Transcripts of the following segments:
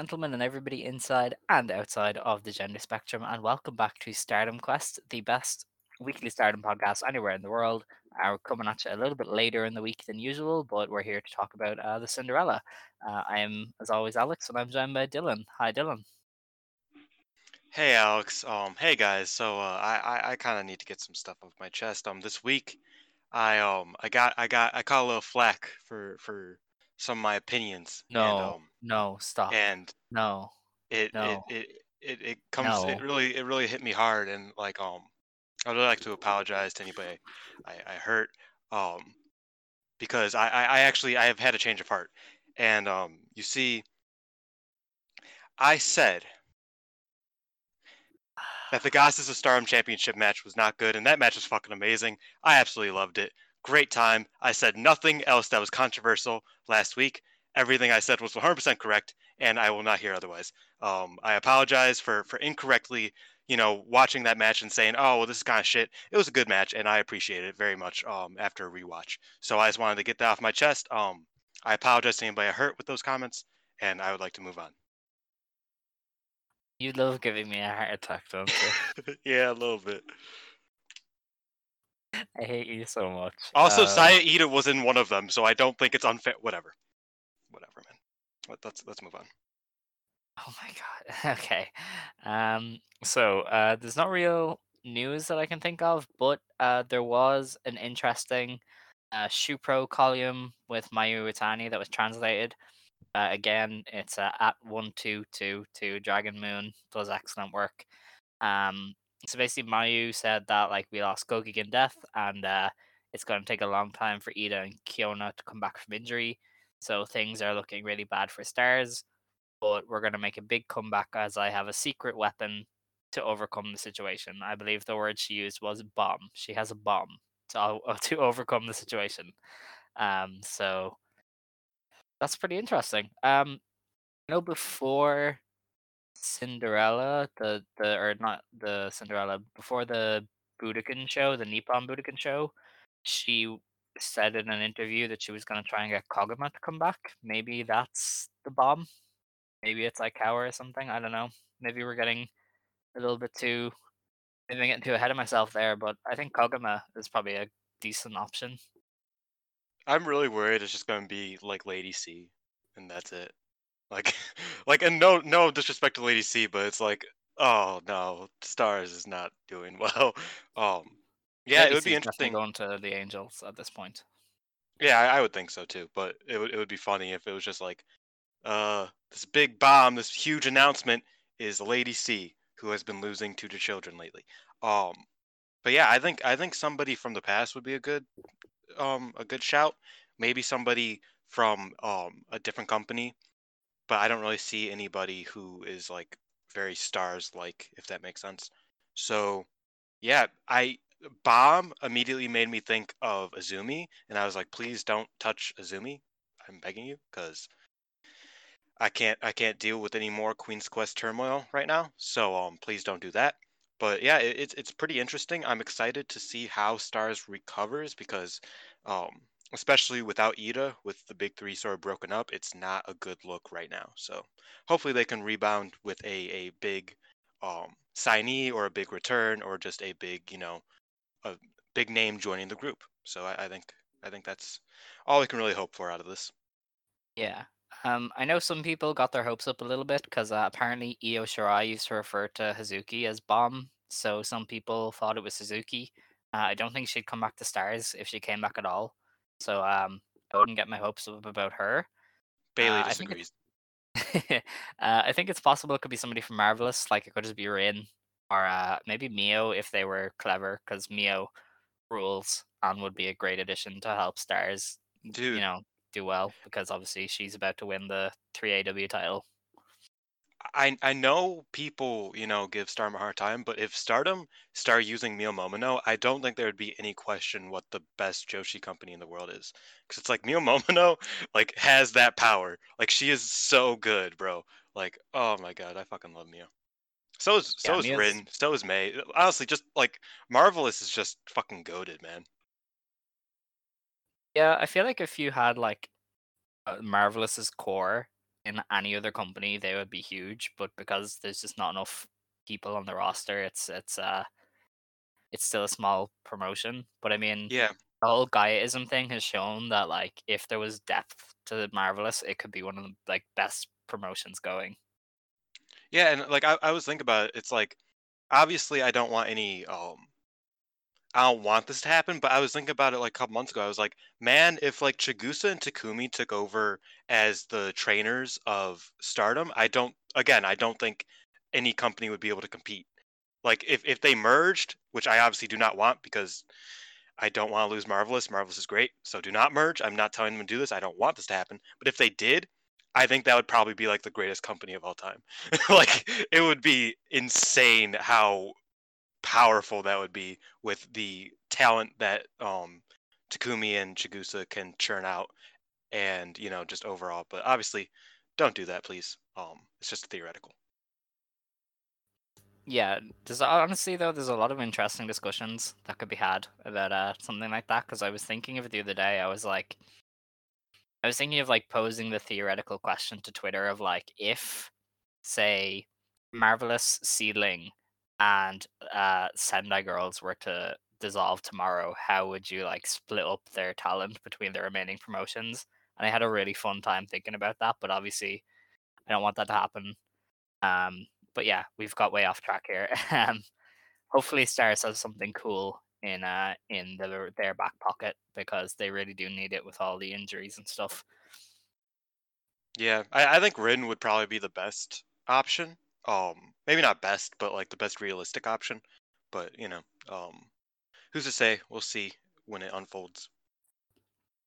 Gentlemen, and everybody inside and outside of the gender spectrum, and welcome back to Stardom Quest, the best weekly Stardom podcast anywhere in the world. Uh, we're coming at you a little bit later in the week than usual, but we're here to talk about uh, the Cinderella. Uh, I am, as always, Alex, and I'm joined by Dylan. Hi, Dylan. Hey Alex, um, hey guys. So uh, I I, I kind of need to get some stuff off my chest. Um, this week, I um I got I got I caught a little flack for for some of my opinions. No, And, um, no, stop. and no, it, No. it it it it comes it really it really hit me hard and like um I'd really like to apologize to anybody I I hurt um because I I, I actually I have had a change of heart and um you see I said that the Goddesses of Stardom Championship match was not good, and that match was fucking amazing. I absolutely loved it. Great time. I said nothing else that was controversial last week. Everything I said was 100% correct, and I will not hear otherwise. Um, I apologize for for incorrectly, you know, watching that match and saying, "Oh, well, this is kind of shit." It was a good match, and I appreciate it very much. Um, after a rewatch, so I just wanted to get that off my chest. Um, I apologize to anybody I hurt with those comments, and I would like to move on. you love giving me a heart attack, don't you? yeah, a little bit. I hate you so much. Also, Um, Saya Iida was in one of them, so I don't think it's unfair. Whatever, whatever, man. Let- Let's let's move on. Oh my god. Okay. Um so uh there's not real news that I can think of, but uh there was an interesting uh Shupro column with Mayu Iwatani that was translated. Uh, again, it's uh, at one two two two Dragon Moon does excellent work. Um so basically Mayu said that like we lost Fukigen Death and uh it's gonna take a long time for Iida and Kyona to come back from injury. So things are looking really bad for stars but we're going to make a big comeback as I have a secret weapon to overcome the situation. I believe the word she used was bomb. She has a bomb to to overcome the situation. Um, so that's pretty interesting. Um, you know, before Cinderella, the the or not the Cinderella, before the Budokan show, the Nippon Budokan show, she said in an interview that she was going to try and get Koguma to come back. Maybe that's the bomb. Maybe it's like Cower or something. I don't know. Maybe we're getting a little bit too. Maybe getting too ahead of myself there, but I think Koguma is probably a decent option. I'm really worried it's just gonna be like Lady C, and that's it. Like, like, and no no disrespect to Lady C, but it's like, oh no, Stars is not doing well. Um, yeah, it would be interesting. going to the Angels at this point. Yeah, I, I would think so too. But it would it would be funny if it was just like, uh, this big bomb, this huge announcement is Lady C, who has been losing to the children lately. Um, but yeah, I think I think somebody from the past would be a good um a good shout. Maybe somebody from um a different company, but I don't really see anybody who is like very stars like, if that makes sense. So yeah, I Bomb immediately made me think of Azumi, and I was like, please don't touch Azumi. I'm begging you, because I can't I can't deal with any more Queen's Quest turmoil right now. So um, please don't do that. But yeah, it, it's it's pretty interesting. I'm excited to see how Stars recovers because, um, especially without Iida, with the big three sort of broken up, it's not a good look right now. So hopefully they can rebound with a a big um signee or a big return or just a big you know a big name joining the group. So I, I think I think that's all we can really hope for out of this. Yeah. Um, I know some people got their hopes up a little bit because uh, apparently Io Shirai used to refer to Hazuki as Bomb, so some people thought it was Hazuki. Uh, I don't think she'd come back to Stars if she came back at all. So um, I wouldn't get my hopes up about her. Bailey Uh, I think disagrees. uh, I think it's possible it could be somebody from Marvelous, like it could just be Rin or uh, maybe Mio if they were clever, because Mio rules and would be a great addition to help Stars, you know, do well because obviously she's about to win the 3AW title. I I know people, you know, give Stardom a hard time, but if Stardom start using Mio Momino, I don't think there would be any question what the best Joshi company in the world is. Because it's like Mio Momino, like, has that power. Like, she is so good, bro. Like, oh my god, I fucking love Mio. So is so Yeah, is Rin, so is May. Honestly, just like Marvelous is just fucking goaded, man. Yeah, I feel like if you had like uh, Marvelous's core in any other company, they would be huge. But because there's just not enough people on the roster, it's it's uh it's still a small promotion. But I mean, Yeah, the whole Gaiaism thing has shown that like if there was depth to the Marvelous, it could be one of the like best promotions going. Yeah, and like I, I was thinking about it. It's like obviously I don't want any um I don't want this to happen, but I was thinking about it like a couple months ago. I was like, man, if like Chigusa and Takumi took over as the trainers of Stardom, I don't again, I don't think any company would be able to compete. Like if if they merged, which I obviously do not want because I don't want to lose Marvelous. Marvelous is great, so do not merge. I'm not telling them to do this. I don't want this to happen. But if they did, I think that would probably be like the greatest company of all time. like it would be insane how powerful that would be with the talent that um Takumi and Chigusa can churn out and you know just overall but obviously don't do that please um it's just theoretical Yeah, there's honestly though there's a lot of interesting discussions that could be had about uh something like that because I was thinking of it the other day. I was like, I was thinking of like posing the theoretical question to Twitter of like if, say, Marvelous Seadlinnng and uh Sendai Girls were to dissolve tomorrow, how would you like split up their talent between the remaining promotions? And I had a really fun time thinking about that, but obviously I don't want that to happen. Um, but yeah, we've got way off track here. um, hopefully, Stars has something cool in uh in the, their back pocket because they really do need it with all the injuries and stuff. yeah I, I think Rin would probably be the best option um maybe not best but like the best realistic option but you know um who's to say we'll see when it unfolds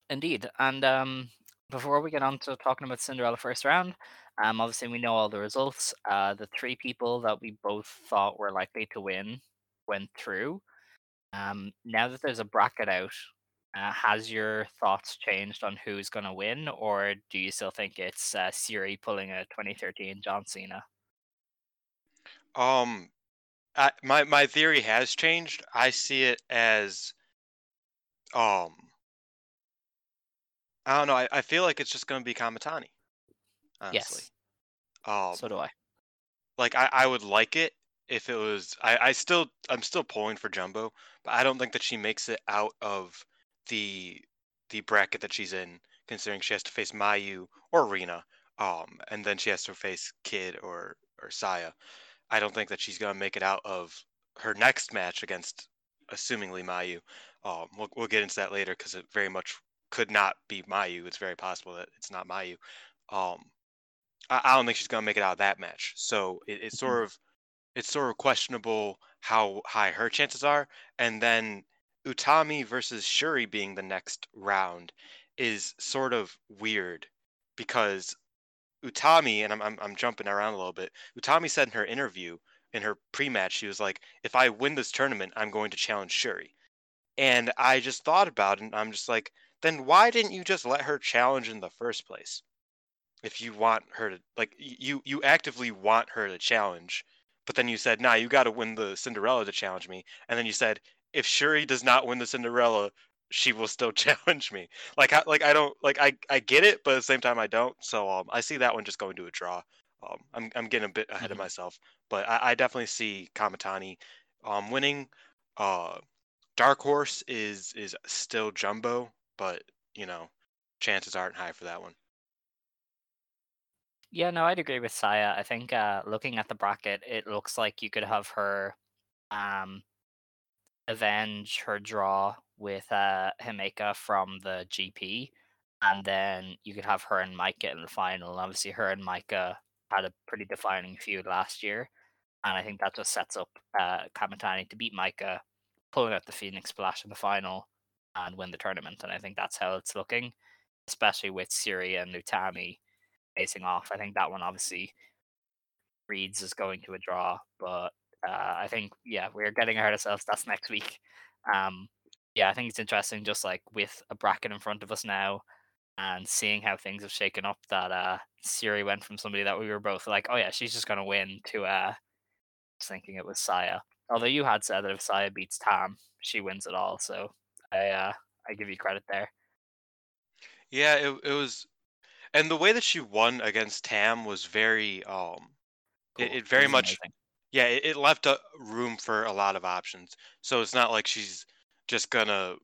Indeed, and um, before we get on to talking about Cinderella first round, um, obviously we know all the results. Uh, the three people that we both thought were likely to win went through. Um, now that there's a bracket out, uh, has your thoughts changed on who's going to win, or do you still think it's uh, Siri pulling a 2013 John Cena? Um, I, my my theory has changed. I see it as, um, I don't know. I, I feel like it's just going to be Kamitani. Honestly, Yes, um, so do I. like I, I would like it if it was. I, I still I'm still pulling for Jumbo, but I don't think that she makes it out of the the bracket that she's in, considering she has to face Mayu or Rena, um, and then she has to face Kid or or Saya. I don't think that she's gonna make it out of her next match against, assumingly Mayu. Um, we'll we'll get into that later because it very much could not be Mayu. It's very possible that it's not Mayu. Um, I, I don't think she's gonna make it out of that match. So it, it's sort of it's sort of questionable how high her chances are. And then Utami versus Shuri being the next round is sort of weird because Utami, and I'm, I'm, I'm jumping around a little bit, Utami said in her interview, in her pre match, she was like, if I win this tournament, I'm going to challenge Shuri. And I just thought about it, and I'm just like, then why didn't you just let her challenge in the first place? If you want her to, like, you, you actively want her to challenge, but then you said, nah, you got to win the Cinderella to challenge me. And then you said, if Shuri does not win the Cinderella, she will still challenge me. Like, I, like I don't, like I, I get it, but at the same time, I don't. So um, I see that one just going to a draw. Um, I'm, I'm getting a bit ahead of Mhm. myself, but I, I definitely see Kamitani, um, winning. Uh, Dark Horse is is still Jumbo, but you know, chances aren't high for that one. Yeah, no, I'd agree with Saya. I think uh, looking at the bracket, it looks like you could have her um, avenge her draw with uh, Himeka from the GP, and then you could have her and Maika in the final. Obviously, her and Maika had a pretty defining feud last year, and I think that just sets up uh, Kamitani to beat Maika, pulling out the Phoenix Splash in the final, and win the tournament. And I think that's how it's looking, especially with Siri and Utami facing off. I think that one obviously reads is going to a draw, but uh, I think yeah we're getting ahead of ourselves. That's next week. Um, yeah, I think it's interesting, just like with a bracket in front of us now, and seeing how things have shaken up. That uh, Siri went from somebody that we were both like, oh yeah, she's just gonna win, to uh, thinking it was Saya. Although you had said that if Saya beats Tam, she wins it all. So I uh, I give you credit there. Yeah, it it was, and the way that she won against Tam was very um, it, Cool. it very much yeah it, it left a room for a lot of options. So it's not like she's just gonna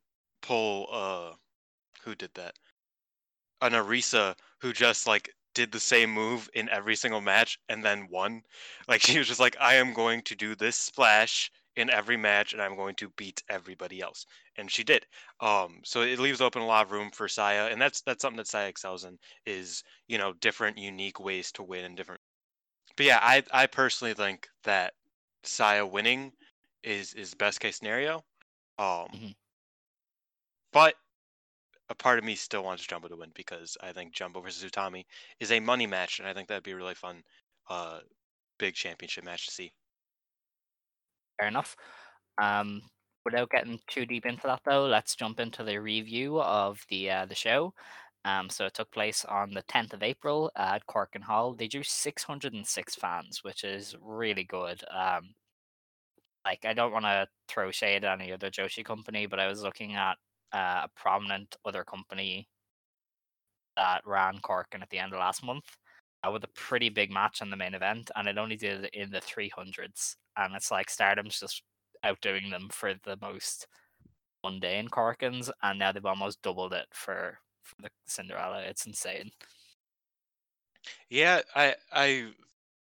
pull uh, who did that? An Arisa who just like did the same move in every single match and then won. Like she was just like, I am going to do this splash in every match and I'm going to beat everybody else. And she did. Um, so it leaves open a lot of room for Saya, and that's that's something that Saya excels in is you know different, unique ways to win and different. But yeah, I I personally think that Saya winning is is best case scenario. Um, Mhm. but a part of me still wants Jumbo to win because I think Jumbo versus Utami is a money match, and I think that'd be a really fun, uh, big championship match to see. Fair enough. Um, without getting too deep into that, though, let's jump into the review of the uh, the show. Um, so it took place on the 10th of April at Korakuen Hall. They drew 606 fans, which is really good. Um, like I don't want to throw shade at any other Joshi company, but I was looking at uh, a prominent other company that ran Korakuen at the end of last month with a pretty big match on the main event, and it only did it in the 300s. And it's like Stardom's just outdoing them for the most mundane Korakuens, and now they've almost doubled it for, for the Cinderella. It's insane. Yeah, I I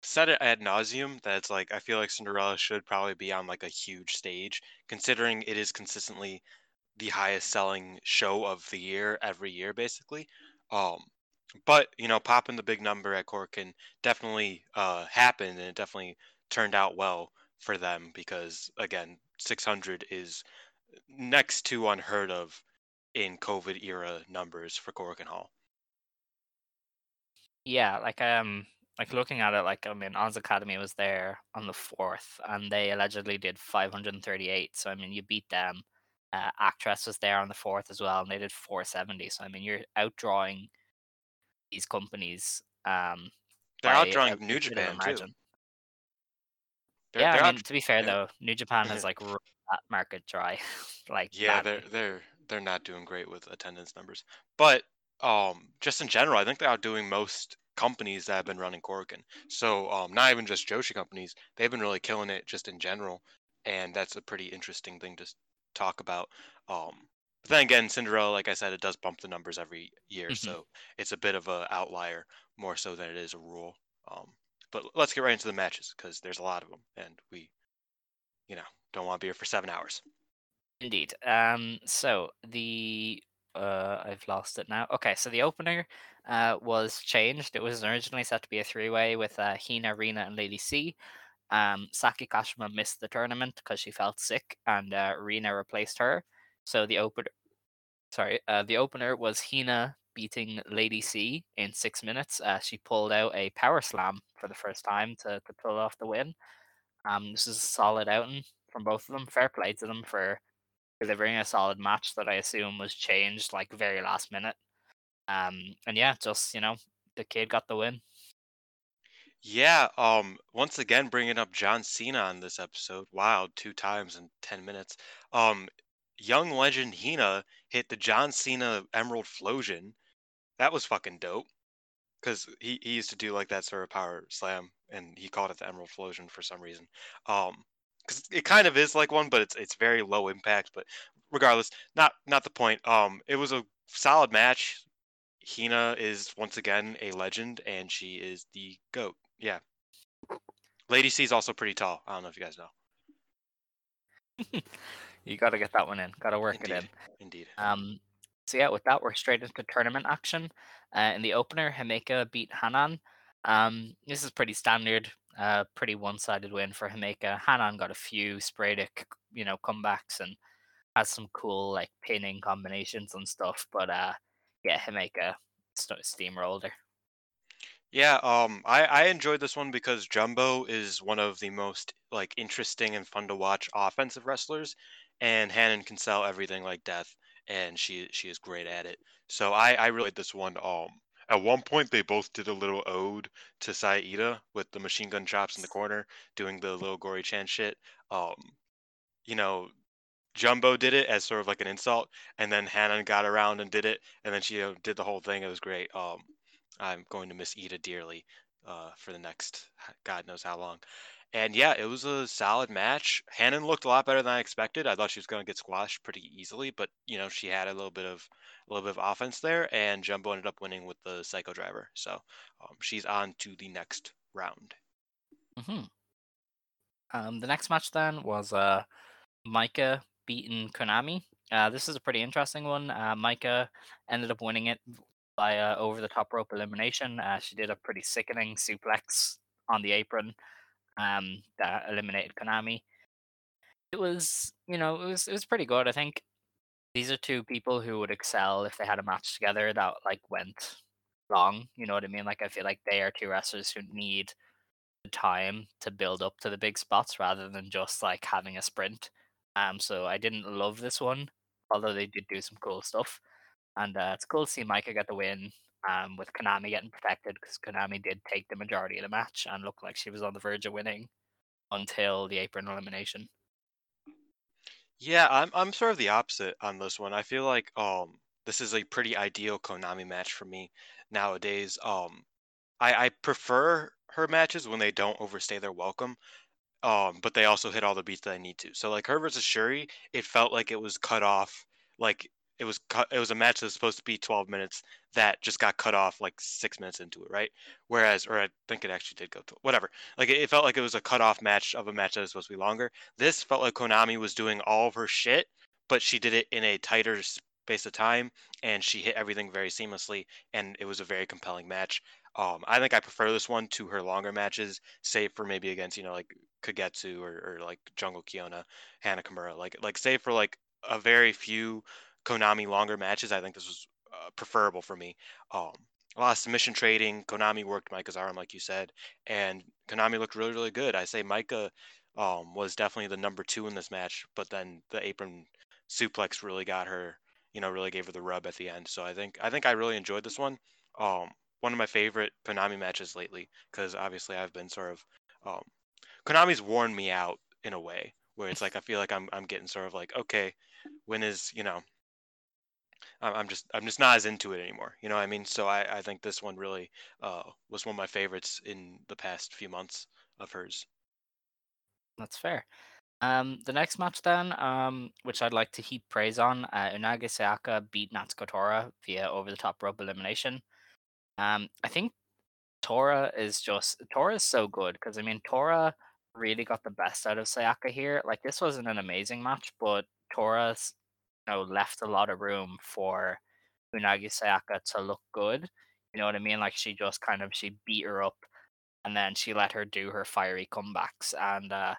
said it ad nauseum that it's like I feel like Cinderella should probably be on like a huge stage, considering it is consistently the highest selling show of the year every year, basically. Um, but you know, popping the big number at Korakuen definitely uh happened, and it definitely turned out well for them because again, 600 is next to unheard of in COVID era numbers for Korakuen Hall. Yeah, like um, like looking at it, like I mean, Oz Academy was there on the fourth, and they allegedly did 538. So I mean, you beat them. Uh, Actwres was there on the fourth as well, and they did 470. So I mean, you're outdrawing these companies. Um, They're by outdrawing New Japan too. They're, yeah, they're I out- mean, to be fair though, New Japan has like run that market dry, like Yeah, badly. they're they're they're not doing great with attendance numbers. But um, just in general, I think they're outdoing most companies that have been running Korakuen. So um, not even just Joshi companies, they've been really killing it just in general, and that's a pretty interesting thing to talk about. Um, but then again, Cinderella, like I said, it does bump the numbers every year, Mhm. so it's a bit of an outlier more so than it is a rule. Um, but let's get right into the matches because there's a lot of them, and we, you know, don't want to be here for seven hours. Indeed. Um. So the uh, I've lost it now. Okay, so the opener uh was changed. It was originally set to be a three-way with uh, Hina, Rina, and Lady C. Um, Saki Kashima missed the tournament because she felt sick, and uh, Rina replaced her. So the opener, sorry, uh, the opener was Hina beating Lady C in six minutes. Uh, she pulled out a power slam for the first time to to pull off the win. Um, this is a solid outing from both of them. Fair play to them for delivering a solid match that I assume was changed like very last minute. Um, and yeah, just you know, the kid got the win. Yeah, um, once again bringing up John Cena on this episode. Wow, two times in 10 minutes. Um, young legend Hina hit the John Cena Emerald Flosion. That was fucking dope. Because he, he used to do like that sort of power slam, and he called it the Emerald Flosion for some reason. Um, because it kind of is like one, but it's it's very low impact. But regardless, not not the point. Um, it was a solid match. Hina is once again a legend, and she is the goat. Yeah. Lady C is also pretty tall. I don't know if you guys know. you got to get that one in. Got to work it in. Indeed. Indeed. Um, so yeah, with that, we're straight into tournament action. Uh, in the opener, Himeka beat Hanan. Um, this is pretty standard, uh, pretty one-sided win for Himeka. Hanan got a few sporadic, you know, comebacks and has some cool like pinning combinations and stuff. But uh, yeah, Himeka st- steamrolled her. Yeah, um, I, I enjoyed this one because Jumbo is one of the most like interesting and fun to watch offensive wrestlers, and Hanan can sell everything like death, and she she is great at it. So I I really this one. Um, at one point they both did a little ode to Saida with the machine gun chops in the corner, doing the little gory chan shit. Um, you know, Jumbo did it as sort of like an insult, and then Hanan got around and did it, and then she you know, did the whole thing. It was great. Um, I'm going to miss Iida dearly uh, for the next God knows how long. And yeah, it was a solid match. Hanan looked a lot better than I expected. I thought she was going to get squashed pretty easily, but you know she had a little bit of a little bit of offense there, and Jumbo ended up winning with the Psycho Driver. So um, she's on to the next round. hmm Um, the next match then was uh, Maika beating Konami. Uh, this is a pretty interesting one. Uh, Maika ended up winning it by uh, over the top rope elimination. Uh, she did a pretty sickening suplex on the apron um, that eliminated Konami. It was, you know, it was it was pretty good. I think these are two people who would excel if they had a match together that like went long. You know what I mean? Like I feel like they are two wrestlers who need the time to build up to the big spots rather than just like having a sprint. Um, so I didn't love this one, although they did do some cool stuff. And uh, it's cool to see Maika get the win um, with Konami getting protected because Konami did take the majority of the match and looked like she was on the verge of winning until the apron elimination. Yeah, I'm I'm sort of the opposite on this one. I feel like um this is a pretty ideal Konami match for me nowadays. Um I I prefer her matches when they don't overstay their welcome. Um but they also hit all the beats that I need to. So like her versus Shuri, it felt like it was cut off like it was it was a match that was supposed to be 12 minutes that just got cut off like 6 minutes into it, right? Whereas or I think it actually did go to whatever. Like it, it felt like it was a cut off match of a match that was supposed to be longer. This felt like Konami was doing all of her shit, but she did it in a tighter space of time and she hit everything very seamlessly and it was a very compelling match. Um, I think I prefer this one to her longer matches, save for maybe against you know like Kagetsu or, or like Jungle Kyona, Hana Kimura. Like like save for like a very few Konami longer matches. I think this was uh, preferable for me. Um, a lot of submission trading. Konami worked Maika's arm, like you said, and Konami looked really, really good. I say Maika um, was definitely the number two in this match, but then the apron suplex really got her, you know, really gave her the rub at the end. So I think I think I really enjoyed this one. Um, one of my favorite Konami matches lately, because obviously I've been sort of um, Konami's worn me out in a way where it's like I feel like I'm I'm getting sort of like okay, when is you know I'm just I'm just not as into it anymore. You know what I mean? So I, I think this one really uh, was one of my favorites in the past few months of hers. That's fair. Um, the next match then, um, which I'd like to heap praise on, uh, Unagi Sayaka beat Natsuko Tora via over the top rope elimination. Um, I think Tora is just Tora is so good because I mean Tora really got the best out of Sayaka here. Like this wasn't an amazing match, but Tora's know left a lot of room for Unagi Sayaka to look good. You know what I mean? Like she just kind of she beat her up and then she let her do her fiery comebacks and uh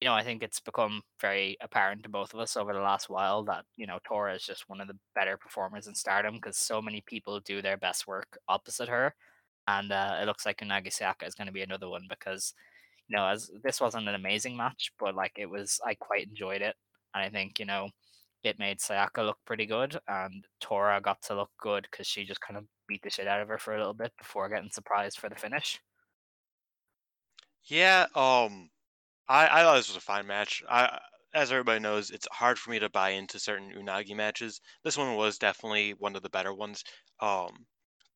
you know, I think it's become very apparent to both of us over the last while that, you know, Tora is just one of the better performers in stardom because so many people do their best work opposite her. And uh, it looks like Unagi Sayaka is going to be another one because, you know, as this wasn't an amazing match, but like it was, I quite enjoyed it. And I think, you know, it made Sayaka look pretty good and Tora got to look good because she just kind of beat the shit out of her for a little bit before getting surprised for the finish. Yeah, um, I I thought this was a fine match. I as everybody knows, it's hard for me to buy into certain Unagi matches. This one was definitely one of the better ones. Um,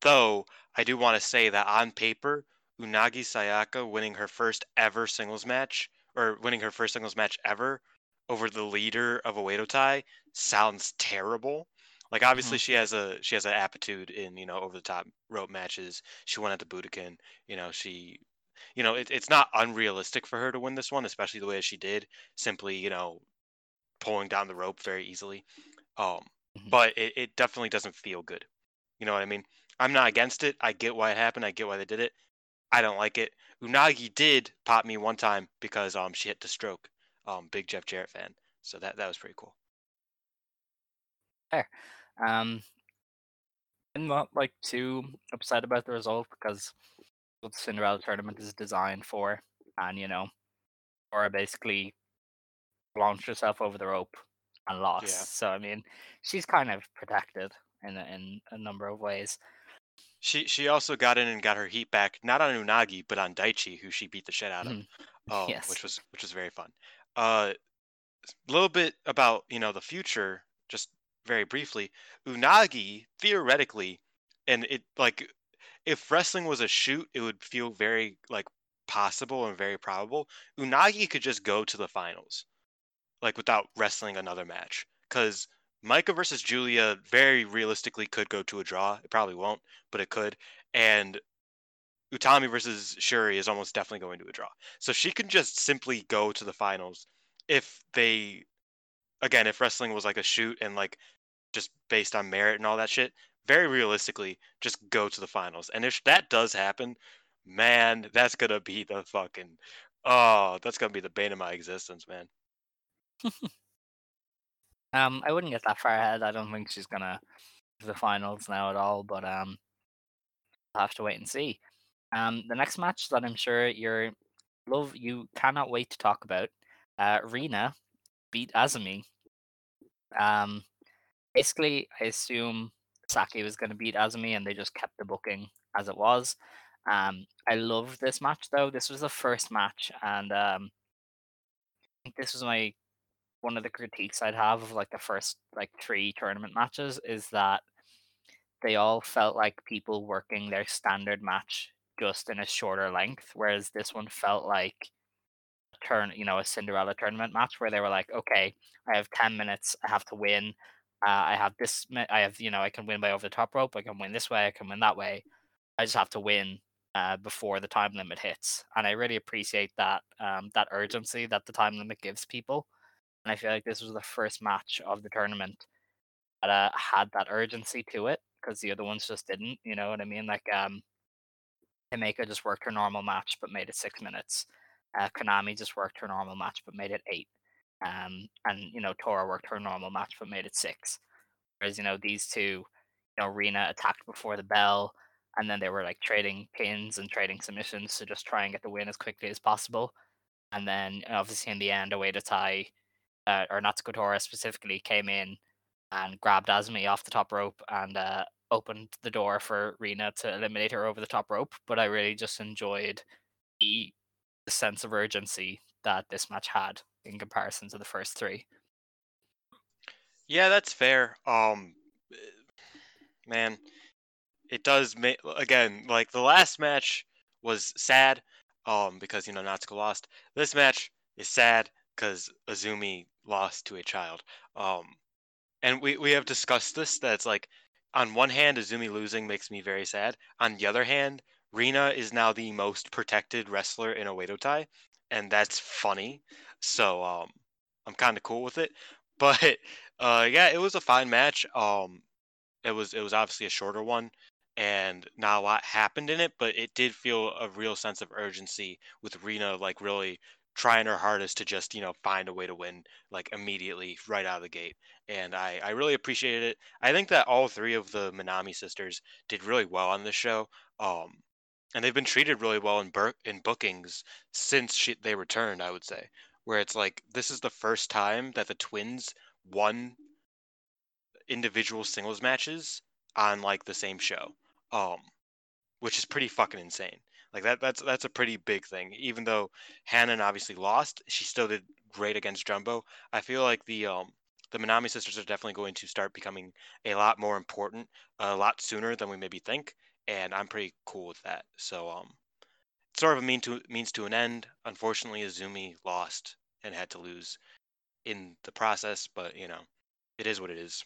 though I do want to say that on paper, Unagi Sayaka winning her first ever singles match or winning her first singles match ever over the leader of a Oedo Tai sounds terrible. Like obviously Mhm. she has a she has an aptitude in you know over the top rope matches. She won at the Budokan. You know she, you know it, it's not unrealistic for her to win this one, especially the way she did. Simply you know pulling down the rope very easily. Um, Mhm. but it, it definitely doesn't feel good. You know what I mean? I'm not against it. I get why it happened. I get why they did it. I don't like it. Unagi did pop me one time because um she hit the stroke. Um, big Jeff Jarrett fan. So that that was pretty cool. Um, I'm not like too upset about the result because what the Cinderella tournament is designed for, and you know, Laura basically launched herself over the rope and lost. Yeah. So I mean, she's kind of protected in a, in a number of ways. She she also got in and got her heat back, not on Unagi, but on Daichi, who she beat the shit out of. Mhm. um, Yes. which was which was very fun. Uh, a little bit about you know the future, just very briefly. Unagi theoretically, and it like if wrestling was a shoot, it would feel very like possible and very probable. Unagi could just go to the finals, like without wrestling another match, because Maika versus Giulia very realistically could go to a draw. It probably won't, but it could. And Utami versus Shuri is almost definitely going to a draw. So she can just simply go to the finals if they again, if wrestling was like a shoot and like just based on merit and all that shit, very realistically, just go to the finals. And if that does happen, man, that's gonna be the fucking oh, that's gonna be the bane of my existence, man. Um, I wouldn't get that far ahead. I don't think she's gonna to the finals now at all. But um, I'll have to wait and see. Um, the next match that I'm sure you're love you cannot wait to talk about. Uh, Rina beat Azumi. Um, basically, I assume Saki was going to beat Azumi, and they just kept the booking as it was. Um, I love this match though. This was the first match, and um, this was my one of the critiques I'd have of like the first like three tournament matches is that they all felt like people working their standard match just in a shorter length, whereas this one felt like a turn, you know, a Cinderella tournament match where they were like, okay, I have ten minutes, I have to win. Uh, I have this, I have, you know, I can win by over the top rope, I can win this way, I can win that way. I just have to win uh, before the time limit hits, and I really appreciate that um, that urgency that the time limit gives people. And I feel like this was the first match of the tournament that uh, had that urgency to it because the other ones just didn't. You know what I mean? Like um, Himeka just worked her normal match but made it six minutes. Uh, Konami just worked her normal match but made it eight. Um, and you know Tora worked her normal match but made it six. Whereas you know these two, you know Rena attacked before the bell, and then they were like trading pins and trading submissions to just try and get the win as quickly as possible. And then obviously in the end, Oedo Tai, uh, or Natsuko Tora specifically, came in and grabbed Azumi off the top rope and uh, opened the door for Rena to eliminate her over the top rope. But I really just enjoyed the, the sense of urgency that this match had in comparison to the first three. Yeah, that's fair. Um, eh, man, it does make again like the last match was sad. Um, because you know Natsuko lost. This match is sad because Azumi lost to a child. Um, and we we have discussed this. That it's like on one hand, Azumi losing makes me very sad. On the other hand, Rina is now the most protected wrestler in Oedo Tai, and that's funny. So um, I'm kind of cool with it. But uh, yeah, it was a fine match. Um, it was it was obviously a shorter one, and not a lot happened in it, but it did feel a real sense of urgency with Rena like really trying her hardest to just you know find a way to win like immediately right out of the gate and i i really appreciated it. I think that all three of the minami sisters did really well on this show um and they've been treated really well in bur- in bookings since she, they returned i would say where it's like this is the first time that the twins won individual singles matches on like the same show um which is pretty fucking insane like that that's that's a pretty big thing. Even though Hanan obviously lost she still did great against Jumbo. I feel like the um the Minami sisters are definitely going to start becoming a lot more important a lot sooner than we maybe think and I'm pretty cool with that. So um it's sort of a mean to means to an end. Unfortunately Azumi lost and had to lose in the process but you know it is what it is.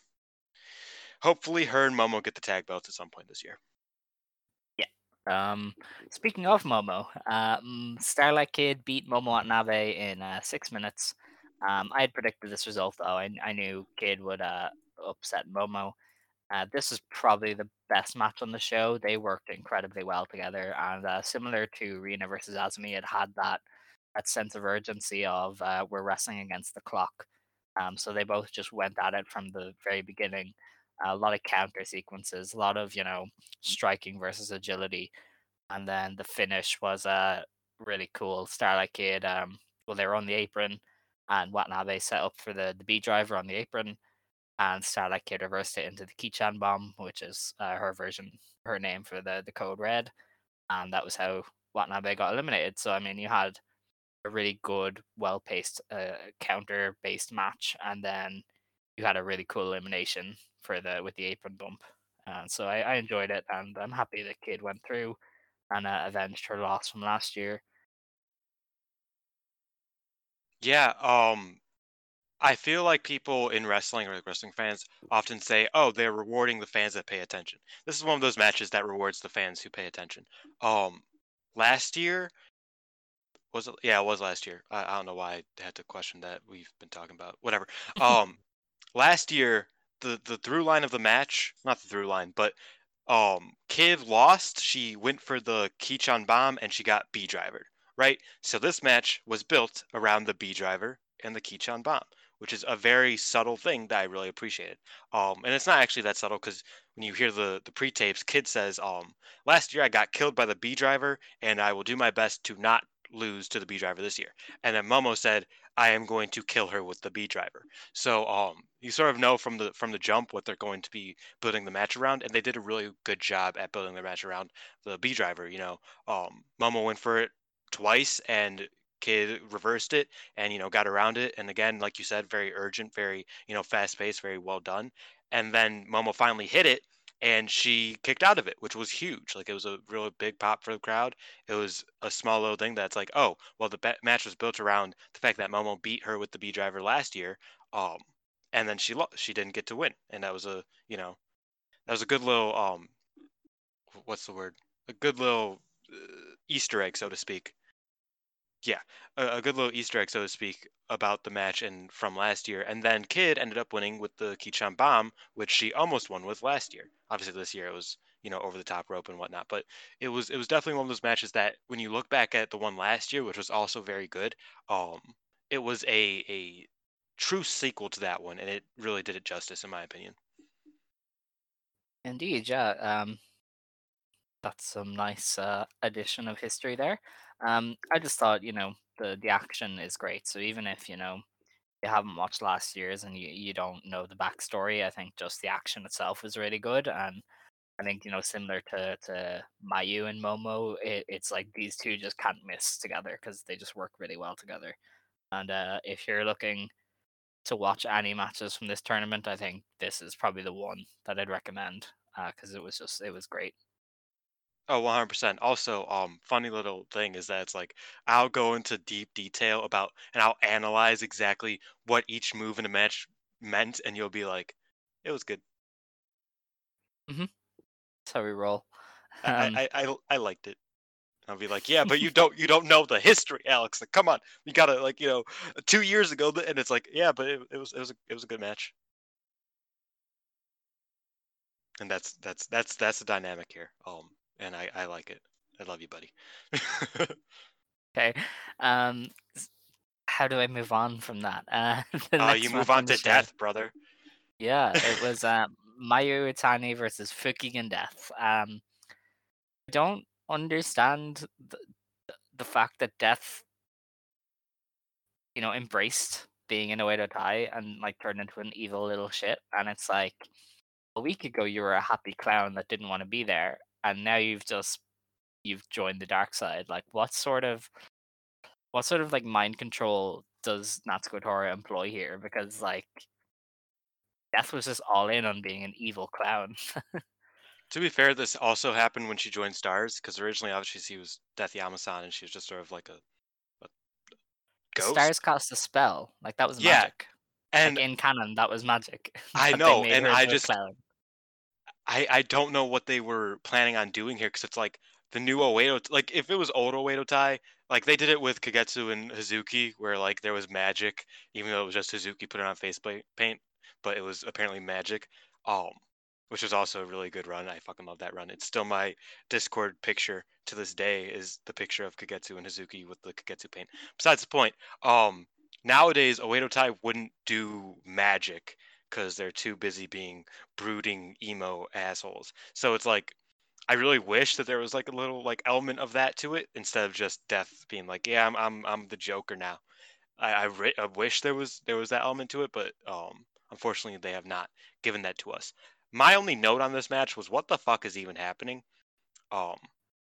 Hopefully her and Momo get the tag belts at some point this year Um, speaking of Momo, um, Starlight Kid beat Momo Watanabe in uh, six minutes. Um, I had predicted this result though. I, I knew Kid would uh, upset Momo. Uh, this is probably the best match on the show. They worked incredibly well together, and uh, similar to Rina versus Azumi, it had that that sense of urgency of uh, we're wrestling against the clock. Um, so they both just went at it from the very beginning. A lot of counter sequences, a lot of you know striking versus agility, and then the finish was uh, really cool. Starlight Kid, um, well, they were on the apron, and Watanabe set up for the the B driver on the apron, and Starlight Kid reversed it into the Kichan bomb, which is uh, her version, her name for the the code red, and that was how Watanabe got eliminated. So I mean, you had a really good, well paced uh, counter based match, and then you had a really cool elimination for the with the apron bump. And so I, I enjoyed it, and I'm happy that Kid went through and uh, avenged her loss from last year. Yeah, um, I feel like people in wrestling or like wrestling fans often say, "Oh, they're rewarding the fans that pay attention." This is one of those matches that rewards the fans who pay attention. Um, last year was it? Yeah, it was last year. I, I don't know why I had to question that. We've been talking about whatever. Um, last year the the through line of the match, not the through line, but um, Kid lost. She went for the Kichan bomb and she got B drivered. Right. So this match was built around the B driver and the Kichan bomb which is a very subtle thing that I really appreciated. Um, and it's not actually that subtle because when you hear the the pre-tapes, Kid says, um, "Last year I got killed by the B driver, and I will do my best to not lose to the B driver this year." And then Momo said, "I am going to kill her with the B driver." So um, you sort of know from the from the jump what they're going to be building the match around, and they did a really good job at building their match around the B driver. You know, um, Momo went for it twice and kid reversed it and you know got around it and again like you said very urgent very you know fast paced very well done and then momo finally hit it and she kicked out of it which was huge like it was a real big pop for the crowd. It was a small little thing that's like oh well the match was built around the fact that momo beat her with the b driver last year um and then she lost she didn't get to win and that was a you know that was a good little um what's the word? A good little uh, easter egg so to speak yeah, a, a good little Easter egg, so to speak, about the match and from last year. And then Kid ended up winning with the Kichan Bomb, which she almost won with last year. Obviously, this year it was you know over the top rope and whatnot, but it was it was definitely one of those matches that when you look back at the one last year, which was also very good, um, it was a a true sequel to that one, and it really did it justice in my opinion. Indeed, yeah. Um, that's some nice uh, addition of history there. Um, I just thought, you know, the the action is great. So even if you know you haven't watched last year's and you, you don't know the backstory, I think just the action itself is really good. And I think you know, similar to to Mayu and Momo, it, it's like these two just can't miss together because they just work really well together. And uh, if you're looking to watch any matches from this tournament, I think this is probably the one that I'd recommend because it was just it was great. Oh, 100%. Also, um, funny little thing is that it's like I'll go into deep detail about and I'll analyze exactly what each move in a match meant, and you'll be like, "It was good." Mm-hmm. That's how we roll. Um, I, I, I I liked it. I'll be like, "Yeah, but you don't you don't know the history, Alex. Like, come on, you gotta like you know, two years ago, and it's like, yeah, but it, it was it was a, it was a good match." And that's that's that's that's the dynamic here. Um, and I, I like it. I love you, buddy. okay. Um, how do I move on from that? Uh, uh you move on to death, brother. Yeah, it was uh, Mayu Iwatani versus Fukigen Death. Um, I don't understand the, the fact that Death, you know, embraced being in Oedo Tai and like turned into an evil little shit. And it's like a week ago you were a happy clown that didn't want to be there, and now you've just you've joined the dark side. Like, what sort of what sort of like mind control does Natsuko Tora employ here? Because like Death was just all in on being an evil clown. to be fair, this also happened when she joined Stars, because originally, obviously, she was Death Yamasan, and she was just sort of like a, a ghost. Stars cast a spell, like that was yeah. magic. And like in canon, that was magic. I know, and I just clown. I I don't know what they were planning on doing here because it's like the new Oedo like if it was old Oedo Tai, like they did it with Kagetsu and Hazuki, where like there was magic, even though it was just Hazuki put it on face paint, but it was apparently magic. Um, which was also a really good run. I fucking love that run. It's still my Discord picture to this day is the picture of Kagetsu and Hazuki with the Kagetsu paint. Besides the point, um, nowadays Oedo Tai wouldn't do magic because they're too busy being brooding emo assholes. So it's like I really wish that there was like a little like element of that to it instead of just death being like, yeah, I'm I'm I'm the Joker now. I I, ri- I wish there was there was that element to it, but um, unfortunately they have not given that to us. My only note on this match was what the fuck is even happening? Um,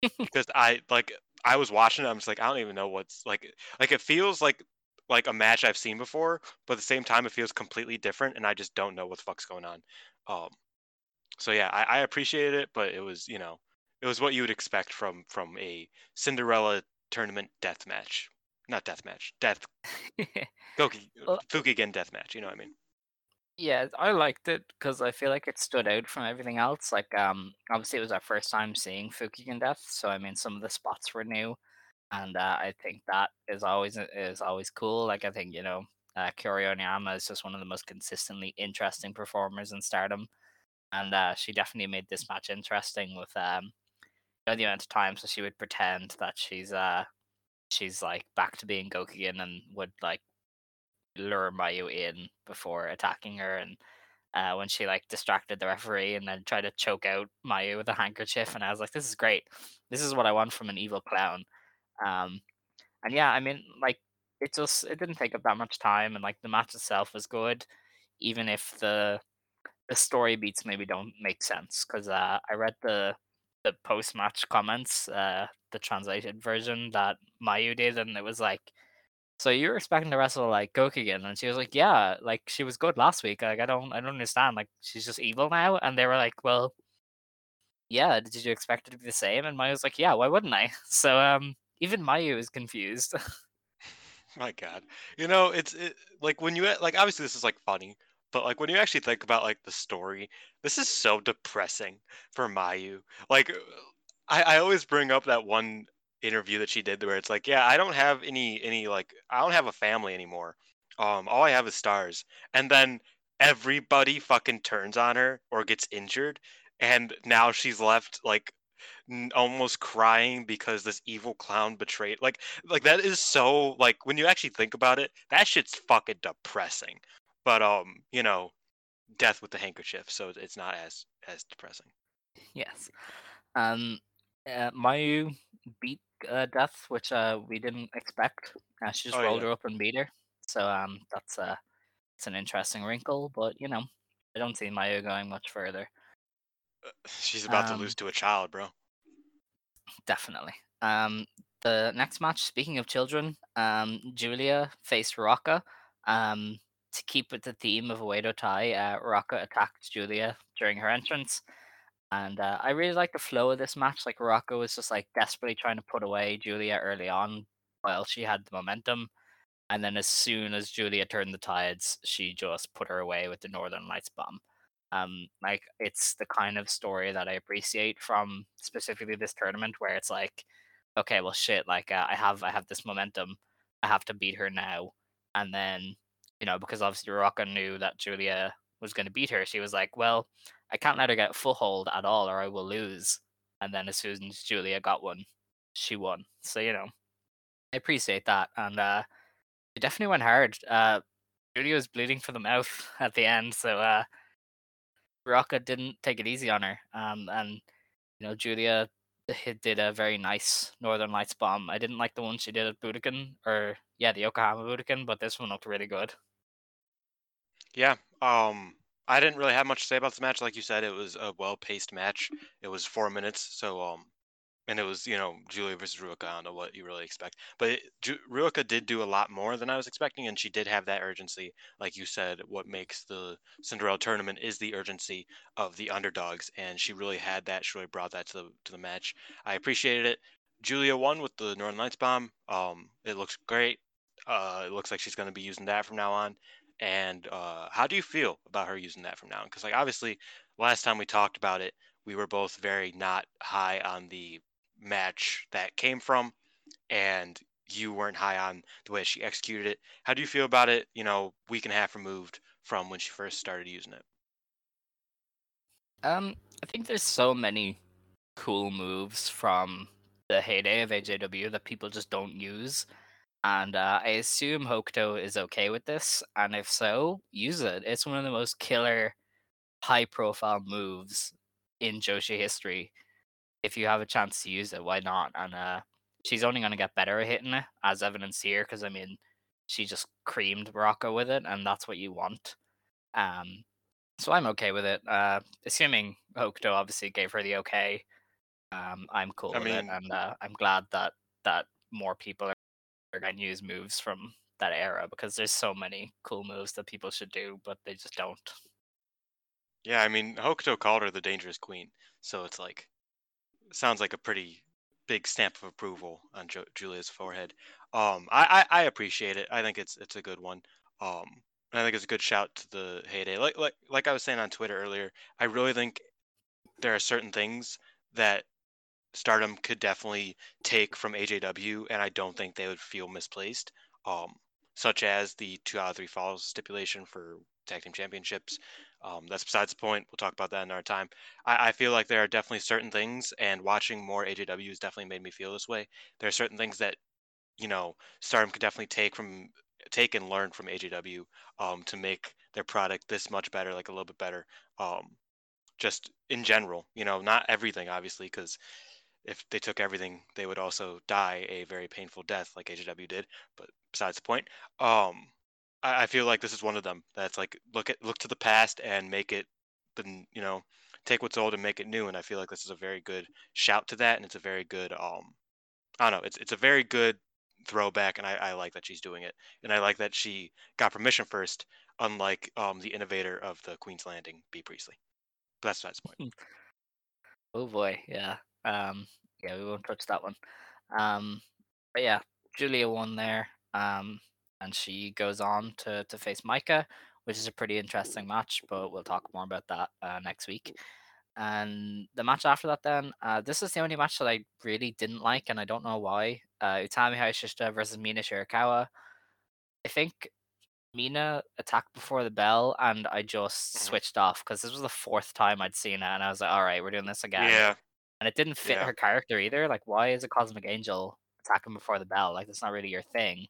because I like I was watching it, I'm just like I don't even know what's like like it feels like like a match I've seen before, but at the same time it feels completely different, and I just don't know what the fuck's going on. Um, so yeah, I, I appreciated it, but it was you know it was what you would expect from from a Cinderella tournament death match, not death match, death Goki Well- Fukigen death match. You know what I mean? Yeah, I liked it because I feel like it stood out from everything else. Like, um, obviously it was our first time seeing Fukigen Death, so I mean, some of the spots were new, and uh, I think that is always is always cool. Like, I think you know, uh, Oniyama is just one of the most consistently interesting performers in Stardom, and uh, she definitely made this match interesting with um, you know, the amount of times that she would pretend that she's uh, she's like back to being Gokigen and would like lure Mayu in before attacking her and uh, when she like distracted the referee and then tried to choke out Mayu with a handkerchief and I was like this is great this is what I want from an evil clown um and yeah I mean like it just it didn't take up that much time and like the match itself was good even if the the story beats maybe don't make sense because uh, I read the the post match comments uh the translated version that Mayu did and it was like so you were expecting to wrestle like Gokigen, and she was like, "Yeah, like she was good last week. Like I don't, I don't understand. Like she's just evil now." And they were like, "Well, yeah. Did you expect it to be the same?" And Mayu was like, "Yeah, why wouldn't I?" So um, even Mayu is confused. My God, you know it's it, like when you like obviously this is like funny, but like when you actually think about like the story, this is so depressing for Mayu. Like I, I always bring up that one interview that she did where it's like, yeah, I don't have any any like I don't have a family anymore. Um, all I have is stars, and then everybody fucking turns on her or gets injured, and now she's left like almost crying because this evil clown betrayed like like that is so like when you actually think about it that shit's fucking depressing but um you know death with the handkerchief so it's not as as depressing yes. Um, uh, Mayu beat uh, Death, which uh we didn't expect. Uh, she just Oh, rolled yeah. her up and beat her. So um, that's uh, it's an interesting wrinkle, but you know, I don't see Mayu going much further. she's about to Um, lose to a child bro Definitely. Um, the next match, speaking of children, um, Giulia faced Ruaka. Um, to keep with the theme of Oedo Tai, uh, Ruaka attacked Giulia during her entrance. And uh, I really like the flow of this match. Like, Ruaka was just like desperately trying to put away Giulia early on while she had the momentum. And then as soon as Giulia turned the tides, she just put her away with the Northern Lights bomb. Um, like it's the kind of story that I appreciate from specifically this tournament, where it's like, okay, well, shit, like uh, I have I have this momentum, I have to beat her now, and then you know because obviously Ruaka knew that Giulia was going to beat her, she was like, well, I can't let her get a foothold at all, or I will lose. And then as soon as Giulia got one, she won. So you know, I appreciate that, and uh, it definitely went hard. Uh, Giulia was bleeding from the mouth at the end, so uh, Ruaka didn't take it easy on her. Um, and you know, Giulia did a very nice Northern Lights bomb. I didn't like the one she did at Budokan, or yeah, the Yokohama Budokan, but this one looked really good. yeah um i didn't really have much to say about this match like you said it was a well-paced match it was four minutes so um and it was you know Giulia versus Ruaka. I don't know what you really expect, but it, Ju- Ruaka did do a lot more than I was expecting, and she did have that urgency, like you said. What makes the Cinderella tournament is the urgency of the underdogs, and she really had that. She really brought that to the to the match. I appreciated it. Giulia won with the Northern Lights bomb. Um, it looks great. Uh, it looks like she's going to be using that from now on. And uh, how do you feel about her using that from now on? Because like obviously, last time we talked about it, we were both very not high on the match that came from, and you weren't high on the way she executed it. How do you feel about it? You know, week and a half removed from when she first started using it. Um, I think there's so many cool moves from the heyday of AJW that people just don't use. And uh, I assume Hokuto is okay with this. And if so, use it. It's one of the most killer, high profile moves in Joshi history. If you have a chance to use it, why not? And uh, she's only going to get better at hitting it, as evidenced here, because I mean, she just creamed Ruaka with it, and that's what you want. Um, so I'm okay with it. Uh, assuming Hokuto obviously gave her the okay, um, I'm cool I with it, mean- and uh, I'm glad that that more people are going to use moves from that era because there's so many cool moves that people should do, but they just don't. Yeah, I mean, Hokuto called her the dangerous queen, so it's like sounds like a pretty big stamp of approval on jo- Giulia's forehead. Um, I, I I appreciate it. I think it's it's a good one. Um, I think it's a good shout to the heyday. Like like like I was saying on Twitter earlier, I really think there are certain things that Stardom could definitely take from AJW, and I don't think they would feel misplaced. Um, such as the two out of three falls stipulation for tag team championships. Um, that's besides the point. We'll talk about that in our time. I, I feel like there are definitely certain things, and watching more AJW has definitely made me feel this way. There are certain things that you know Stardom could definitely take from take and learn from AJW um, to make their product this much better, like a little bit better. Um, just in general, you know, not everything, obviously, because if they took everything, they would also die a very painful death, like AJW did. But besides the point, um, I, I feel like this is one of them. That's like look at look to the past and make it, the you know, take what's old and make it new. And I feel like this is a very good shout to that, and it's a very good um, I don't know, it's it's a very good throwback, and I, I like that she's doing it, and I like that she got permission first, unlike um the innovator of the Queen's Landing, Bea Priestley. But that's besides point. Oh boy, yeah. Um, yeah, we won't touch that one. Um, but yeah, Giulia won there. Um, and she goes on to to face Maika, which is a pretty interesting match. But we'll talk more about that uh, next week. And the match after that, then, uh, this is the only match that I really didn't like, and I don't know why. Uh, Utami Hayashishita versus Mina Shirakawa. I think Mina attacked before the bell, and I just Mhm. switched off because this was the fourth time I'd seen it, and I was like, "All right, we're doing this again." Yeah, and it didn't fit Yeah. her character either. Like, why is a cosmic angel attacking before the bell? Like, that's not really your thing.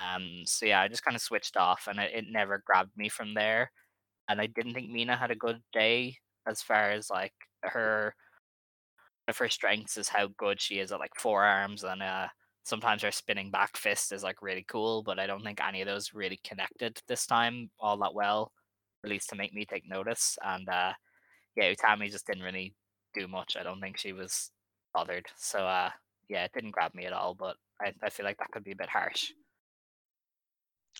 Um, so yeah, I just kind of switched off, and it, it never grabbed me from there. And I didn't think Mina had a good day as far as like her. Of her strengths is how good she is at like forearms, and uh, sometimes her spinning back fist is like really cool. But I don't think any of those really connected this time all that well, at least to make me take notice. And uh, yeah, Utami just didn't really do much. I don't think she was bothered. So uh yeah, it didn't grab me at all, but I, I feel like that could be a bit harsh.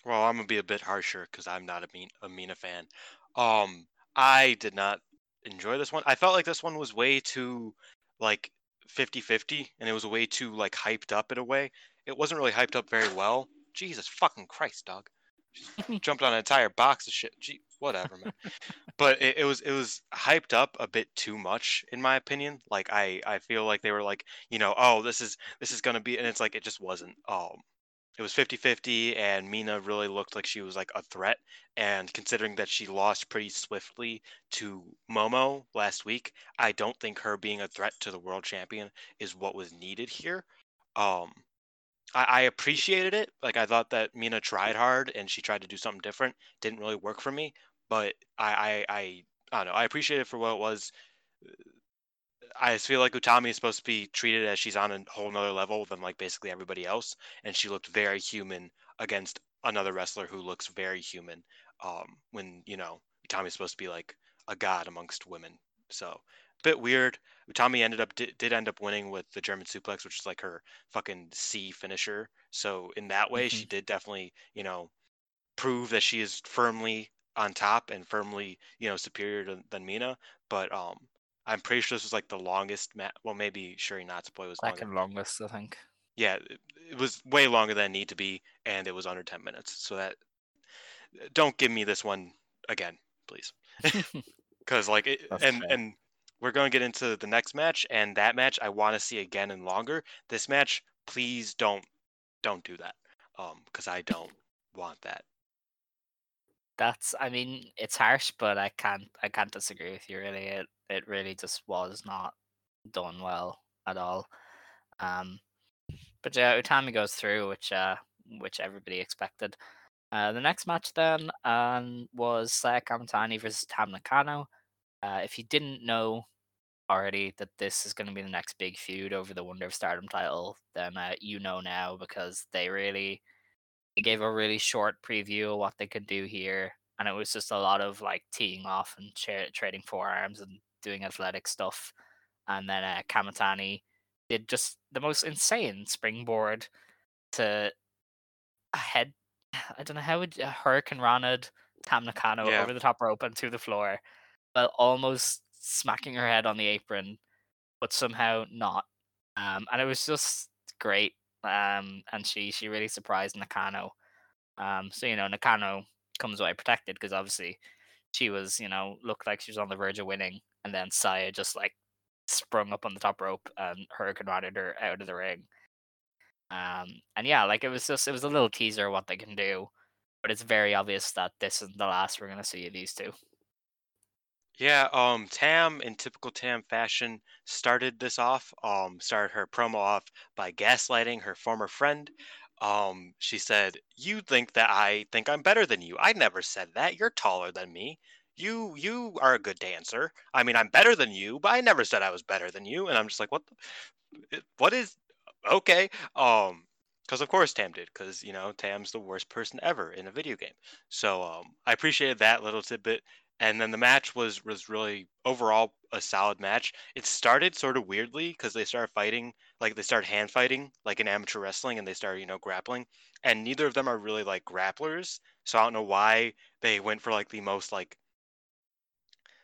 Well, I'm gonna be a bit harsher because I'm not a mean a Mina fan. Um, I did not enjoy this one. I felt like this one was way too like 50-50 and it was way too like hyped up in a way. It wasn't really hyped up very well. Jesus fucking Christ, dog. Just jumped on an entire box of shit. Gee, whatever, man. but it, it was it was hyped up a bit too much in my opinion. Like I I feel like they were like, you know, oh, this is this is gonna be and it's like it just wasn't. Um it was 50-50 and Mina really looked like she was like a threat and considering that she lost pretty swiftly to Momo last week, I don't think her being a threat to the world champion is what was needed here. Um I, I appreciated it. Like I thought that Mina tried hard and she tried to do something different. Didn't really work for me, but I I I, I don't know. I appreciate it for what it was. I just feel like Utami is supposed to be treated as she's on a whole nother level than like basically everybody else, and she looked very human against another wrestler who looks very human. Um, when you know Utami is supposed to be like a god amongst women, so a bit weird. Utami ended up did, did end up winning with the German suplex, which is like her fucking C finisher. So in that way, she did definitely you know prove that she is firmly on top and firmly you know superior to, than Mina. But um, I'm pretty sure this was like the longest match. Well, maybe Syuri Natsupoi was longer. Second longest, I think. Yeah, it, it was way longer than it need to be, and it was under 10 minutes. So that don't give me this one again, please, because like it, and fair. and we're going to get into the next match, and that match I want to see again and longer. This match, please don't don't do that, um, because I don't want that. That's I mean, it's harsh, but I can't I can't disagree with you really. It it really just was not done well at all. Um but yeah, Utami goes through, which uh which everybody expected. Uh, the next match then um, was Saya Kamitani versus Tam Nakano. Uh, if you didn't know already that this is going to be the next big feud over the Wonder of Stardom title, then uh, you know now because they really they gave a really short preview of what they could do here, and it was just a lot of like teeing off and cha- trading forearms and doing athletic stuff, and then uh, Kamitani did just the most insane springboard to a head. I don't know how would uh, Hurricane Ranad Tam Nakano Yeah. over the top rope and to the floor, while almost smacking her head on the apron, but somehow not. Um, and it was just great. Um, and she she really surprised Nakano. Um, so you know Nakano comes away protected because obviously she was you know looked like she was on the verge of winning, and then Saya just like sprung up on the top rope and Hurricane Ranad her out of the ring. Um, and yeah, like it was just it was a little teaser of what they can do, but it's very obvious that this isn't the last we're gonna see of these two. Yeah, um, Tam, in typical Tam fashion, started this off, um, started her promo off by gaslighting her former friend. Um, she said, "You think that I think I'm better than you. I never said that. You're taller than me. You you are a good dancer. I mean, I'm better than you, but I never said I was better than you." And I'm just like, "What? The, what is? Okay." Um, because of course Tam did, because you know Tam's the worst person ever in a video game. So um, I appreciated that little tidbit and then the match was was really overall a solid match. It started sort of weirdly because they started fighting, like they started hand fighting, like in amateur wrestling, and they started you know grappling. And neither of them are really like grapplers, so I don't know why they went for like the most like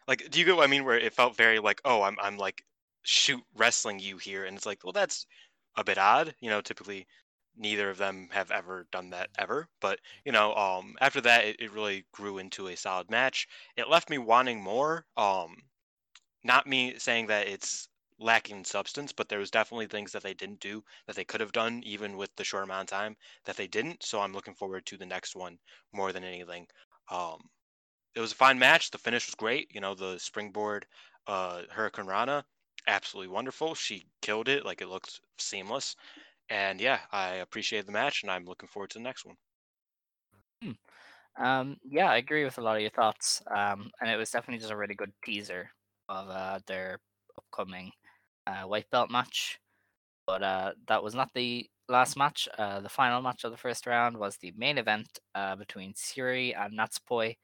like. Do you get what I mean? Where it felt very like, oh, I'm I'm like shoot wrestling you here, and it's like, well, that's a bit odd. You know, typically neither of them have ever done that ever. But you know, um, after that, it, it really grew into a solid match. It left me wanting more. Um, not me saying that it's lacking substance, but there was definitely things that they didn't do that they could have done, even with the short amount of time that they didn't. So I'm looking forward to the next one more than anything. Um, it was a fine match. The finish was great. You know, the springboard, uh, Hurricane Rana, absolutely wonderful. She killed it. Like it looked seamless. And yeah, I appreciate the match, and I'm looking forward to the next one. Um, yeah, I agree with a lot of your thoughts. Um, and it was definitely just a really good teaser of uh, their upcoming uh, white belt match. But uh, that was not the last match. Uh, the final match of the first round was the main event uh, between Syuri and Natsupoi.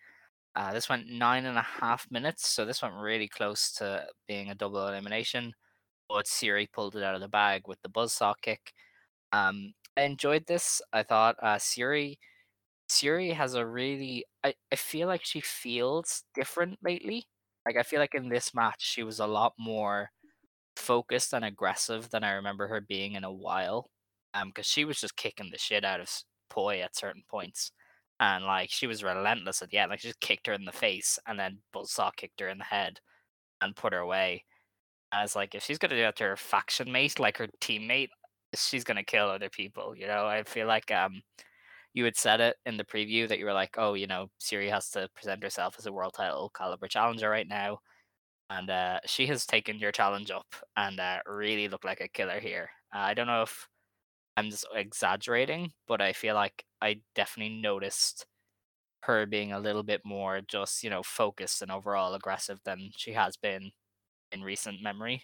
Uh, this went nine and a half minutes, so this went really close to being a double elimination. But Syuri pulled it out of the bag with the buzzsaw kick. Um, I enjoyed this. I thought uh, Syuri Syuri has a really I, I feel like she feels different lately. Like I feel like in this match she was a lot more focused and aggressive than I remember her being in a while. Um, because she was just kicking the shit out of Poi at certain points, and like she was relentless at the end. Like she just kicked her in the face and then buzzsaw kicked her in the head and put her away. Was like, if she's gonna do that to her faction mate, like her teammate, she's gonna kill other people. You know, I feel like um you had said it in the preview that you were like, oh, you know, Syuri has to present herself as a world title caliber challenger right now. And uh, she has taken your challenge up and uh, really looked like a killer here. Uh, I don't know if I'm just exaggerating, but I feel like I definitely noticed her being a little bit more just, you know, focused and overall aggressive than she has been in recent memory.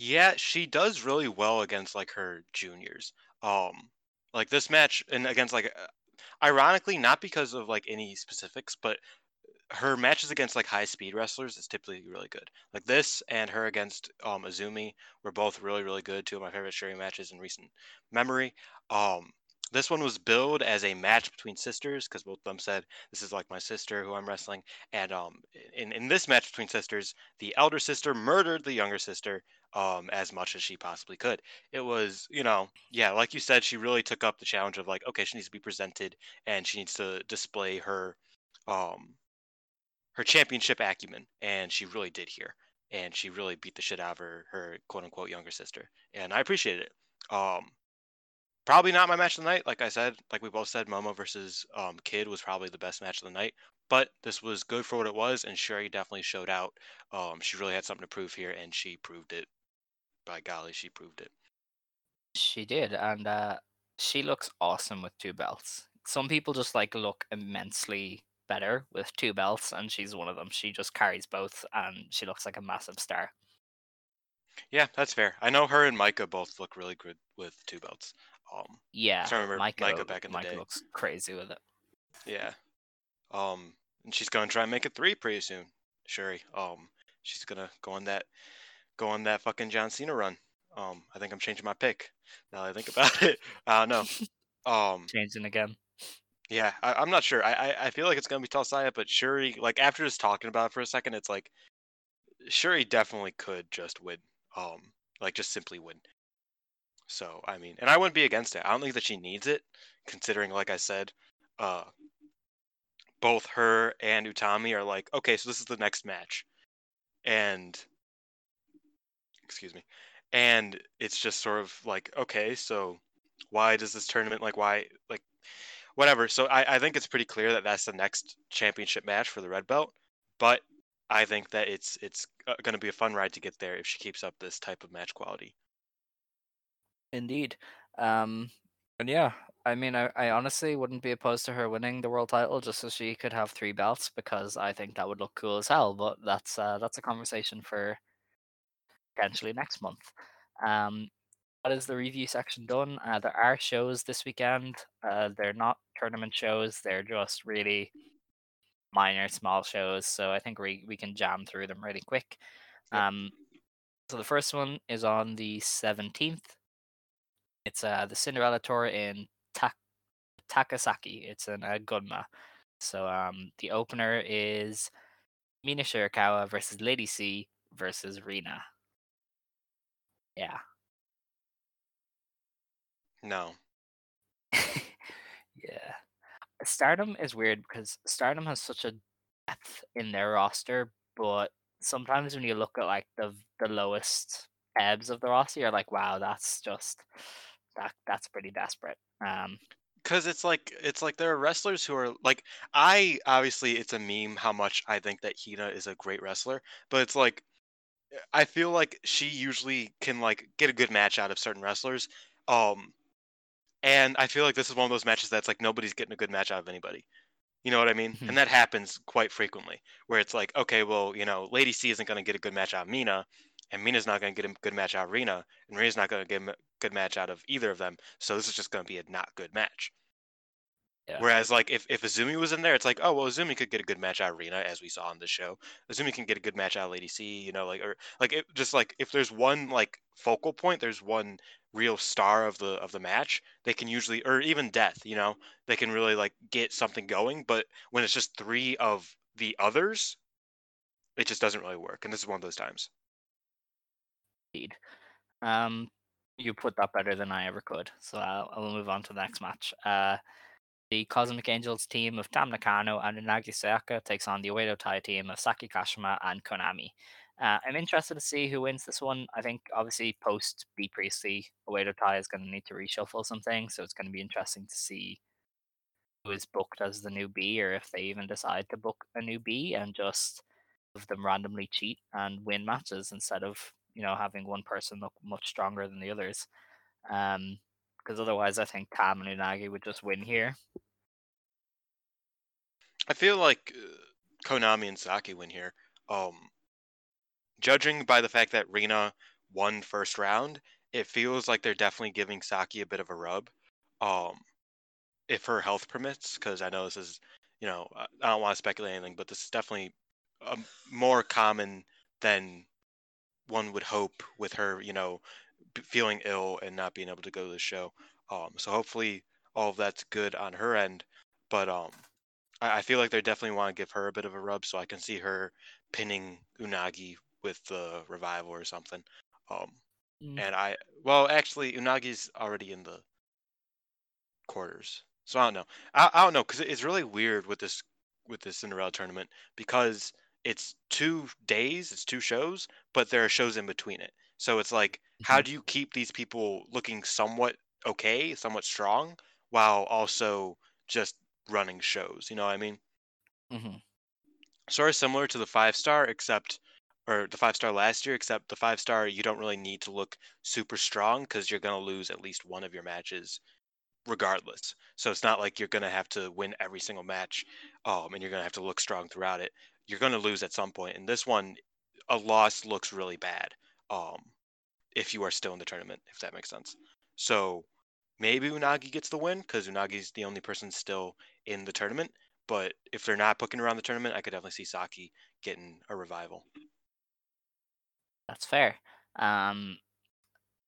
Yeah, she does really well against like her juniors. Um, like this match and against like, uh, ironically, not because of like any specifics, but her matches against like high speed wrestlers is typically really good. Like this and her against um Azumi were both really really good. Two of my favorite Syuri matches in recent memory. Um, this one was billed as a match between sisters because both of them said this is like my sister who I'm wrestling. And um, in in this match between sisters, the elder sister murdered the younger sister um as much as she possibly could. It was you know yeah like you said she really took up the challenge of like okay she needs to be presented and she needs to display her um her championship acumen, and she really did here, and she really beat the shit out of her her quote unquote younger sister, and I appreciate it. Um, probably not my match of the night, like I said, like we both said, Momo versus um Kid was probably the best match of the night, but this was good for what it was, and Syuri definitely showed out. Um, she really had something to prove here, and she proved it. By golly, she proved it. She did, and uh, she looks awesome with two belts. Some people just like look immensely better with two belts, and she's one of them. She just carries both, and she looks like a massive star. Yeah, that's fair. I know her and Maika both look really good with two belts. Um, Yeah, to remember Maika, Maika back in the Maika day. looks crazy with it. yeah. Um, and she's gonna try and make it three pretty soon. Syuri. Um, she's gonna go on that, go on that fucking John Cena run. Um, I think I'm changing my pick now that I think about it. I don't know. Um, Changing again. Yeah, I, I'm not sure. I, I I feel like it's gonna be Talasaya, but Syuri, like after just talking about it for a second, it's like Syuri definitely could just win. Um, like just simply win. So I mean, and I wouldn't be against it. I don't think that she needs it, considering, like I said, uh, both her and Utami are like, okay, so this is the next match, and excuse me, and it's just sort of like, okay, so why does this tournament like why like whatever. So I, I think it's pretty clear that that's the next championship match for the red belt. But I think that it's it's going to be a fun ride to get there if she keeps up this type of match quality. Indeed. Um, and yeah, I mean, I, I honestly wouldn't be opposed to her winning the world title just so she could have three belts because I think that would look cool as hell. But that's uh, that's a conversation for potentially next month. Um, that is the review section done. Uh, there are shows this weekend. Uh, they're not tournament shows. They're just really minor, small shows. So I think we we can jam through them really quick. Um, so the first one is on the seventeenth. It's uh the Cinderella tour in Ta- Takasaki. It's in uh, Gunma. So um the opener is Mina Shirakawa versus Lady C versus Rina. Yeah. No, yeah. Stardom is weird because Stardom has such a depth in their roster, but sometimes when you look at like the the lowest ebbs of the roster, you're like, wow, that's just that that's pretty desperate. Um because it's like it's like there are wrestlers who are like I obviously it's a meme how much I think that Hina is a great wrestler, but it's like I feel like she usually can like get a good match out of certain wrestlers. Um, and I feel like this is one of those matches that's like nobody's getting a good match out of anybody. You know what I mean? Mhm. And that happens quite frequently, where it's like, okay, well, you know, Lady C isn't going to get a good match out of Mina, and Mina's not going to get a good match out of Rena, and Rena's not going to get a good match out of either of them. So this is just going to be a not good match. Yeah. Whereas, like, if, if Azumi was in there, it's like, oh, well, Azumi could get a good match out of Rena, as we saw on this show. Azumi can get a good match out of Lady C, you know, like, or like, it, just like if there's one like focal point, there's one real star of the of the match. They can usually, or even Death, you know, they can really like get something going. But when it's just three of the others, it just doesn't really work. And this is one of those times. Indeed. Um, you put that better than I ever could. So I'll, I will move on to the next match. Uh, the Cosmic Angels team of Tam Nakano and Unagi Sayaka takes on the Oedo Tai team of Saki Kashima and Konami. Uh, I'm interested to see who wins this one. I think obviously post Bea Priestley, Oedo Tai is going to need to reshuffle something, so it's going to be interesting to see who is booked as the new B, or if they even decide to book a new B and just have them randomly cheat and win matches instead of you know having one person look much stronger than the others. Um, because otherwise, I think Tam and Unagi would just win here. I feel like uh, Konami and Saki win here. Um, judging by the fact that Rena won first round, it feels like they're definitely giving Saki a bit of a rub. Um, if her health permits, because I know this is, you know, I don't want to speculate anything, but this is definitely um, more common than one would hope with her, you know, feeling ill and not being able to go to the show. Um, so hopefully all of that's good on her end. But um, I, I feel like they definitely want to give her a bit of a rub, so I can see her pinning Unagi with the revival or something. Um, Mm. and I, well, actually, Unagi's already in the quarters, so I don't know. I, I don't know because it's really weird with this with this Cinderella tournament because it's two days, it's two shows, but there are shows in between it. So it's like, how do you keep these people looking somewhat okay, somewhat strong, while also just running shows? You know what I mean? Mm-hmm. Sort of similar to the five star, except or the five star last year, except the five star you don't really need to look super strong because you're gonna lose at least one of your matches regardless. So it's not like you're gonna have to win every single match, um, and you're gonna have to look strong throughout it. You're gonna lose at some point. And this one, a loss looks really bad, um, if you are still in the tournament, if that makes sense. So maybe Unagi gets the win because Unagi's the only person still in the tournament. But if they're not booking around the tournament, I could definitely see Saki getting a revival. That's fair. Um,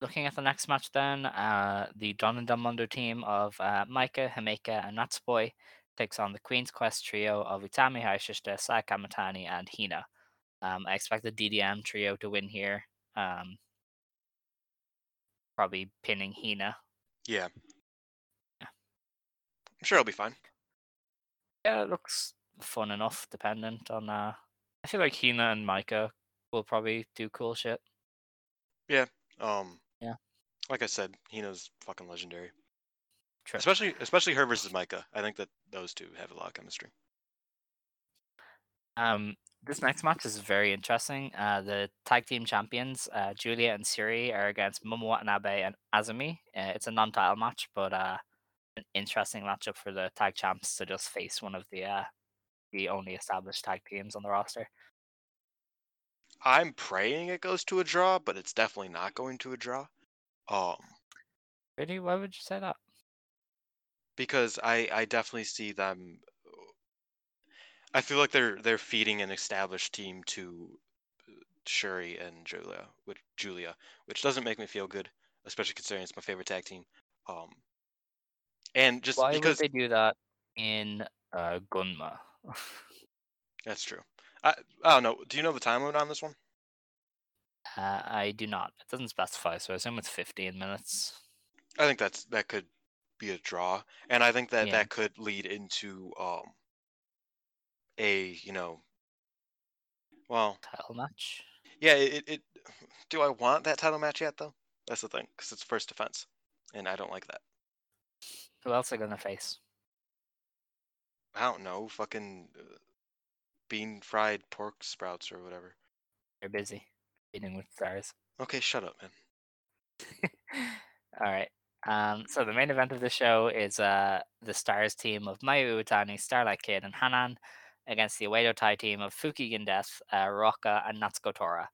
looking at the next match, then uh, the Donna Del Mondo team of uh, Maika, Himeka, and Natsupoi takes on the Queen's Quest trio of Utami Hayashishita, Saya Kamitani, and Hina. Um, I expect the DDM trio to win here. Um, probably pinning Hina. Yeah. Yeah. I'm sure it'll be fine. Yeah, it looks fun enough, dependent on. Uh, I feel like Hina and Maika will probably do cool shit. Yeah. Um, Yeah. Like I said, Hina's fucking legendary. Especially, especially her versus Maika. I think that those two have a lot of chemistry. Um, this next match is very interesting. Uh, the tag team champions, uh, Giulia and Syuri, are against Momo Watanabe and Azumi. Uh, it's a non-title match, but uh, an interesting matchup for the tag champs to just face one of the uh, the only established tag teams on the roster. I'm praying it goes to a draw, but it's definitely not going to a draw. Um, Really, why would you say that? Because I I definitely see them. I feel like they're they're feeding an established team to uh, Syuri and Giulia, which Giulia, which doesn't make me feel good, especially considering it's my favorite tag team. Um, and just Why because they do that in uh, Gunma? that's true. I I don't know. Do you know the time limit on this one? Uh, I do not. It doesn't specify, so I assume it's 15 minutes. I think that's that could be a draw, and I think that Yeah. that could lead into um a you know, well, Title match. yeah. It, it, do I want that title match yet though? That's the thing, because it's first defense, and I don't like that. Who else are gonna face? I don't know, fucking uh, bean fried pork sprouts or whatever. They're busy eating with stars. Okay, shut up, man. All right. Um, so the main event of the show is uh, the Stars team of Mayu Iwatani, Starlight Kid, and Hanan against the Oedo Tai team of Fukigen Death, uh, Ruaka, and Natsuko Tora.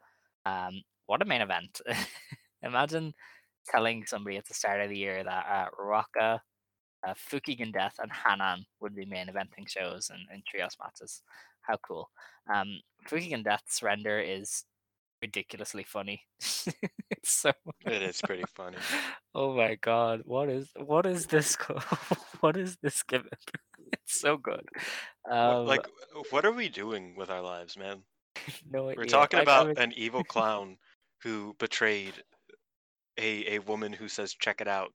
Um, what a main event! Imagine telling somebody at the start of the year that uh, Ruaka, uh, Fukigen Death, and Hanan would be main eventing shows in, in trios matches. How cool! Um, Fukigen Death's render is ridiculously funny. it's so It is pretty funny. Oh my god, what is what is this what is this gimmick? It's so good. Um, like, what are we doing with our lives, man? no We're idea. talking Like, I about was- an evil clown who betrayed a a woman who says check it out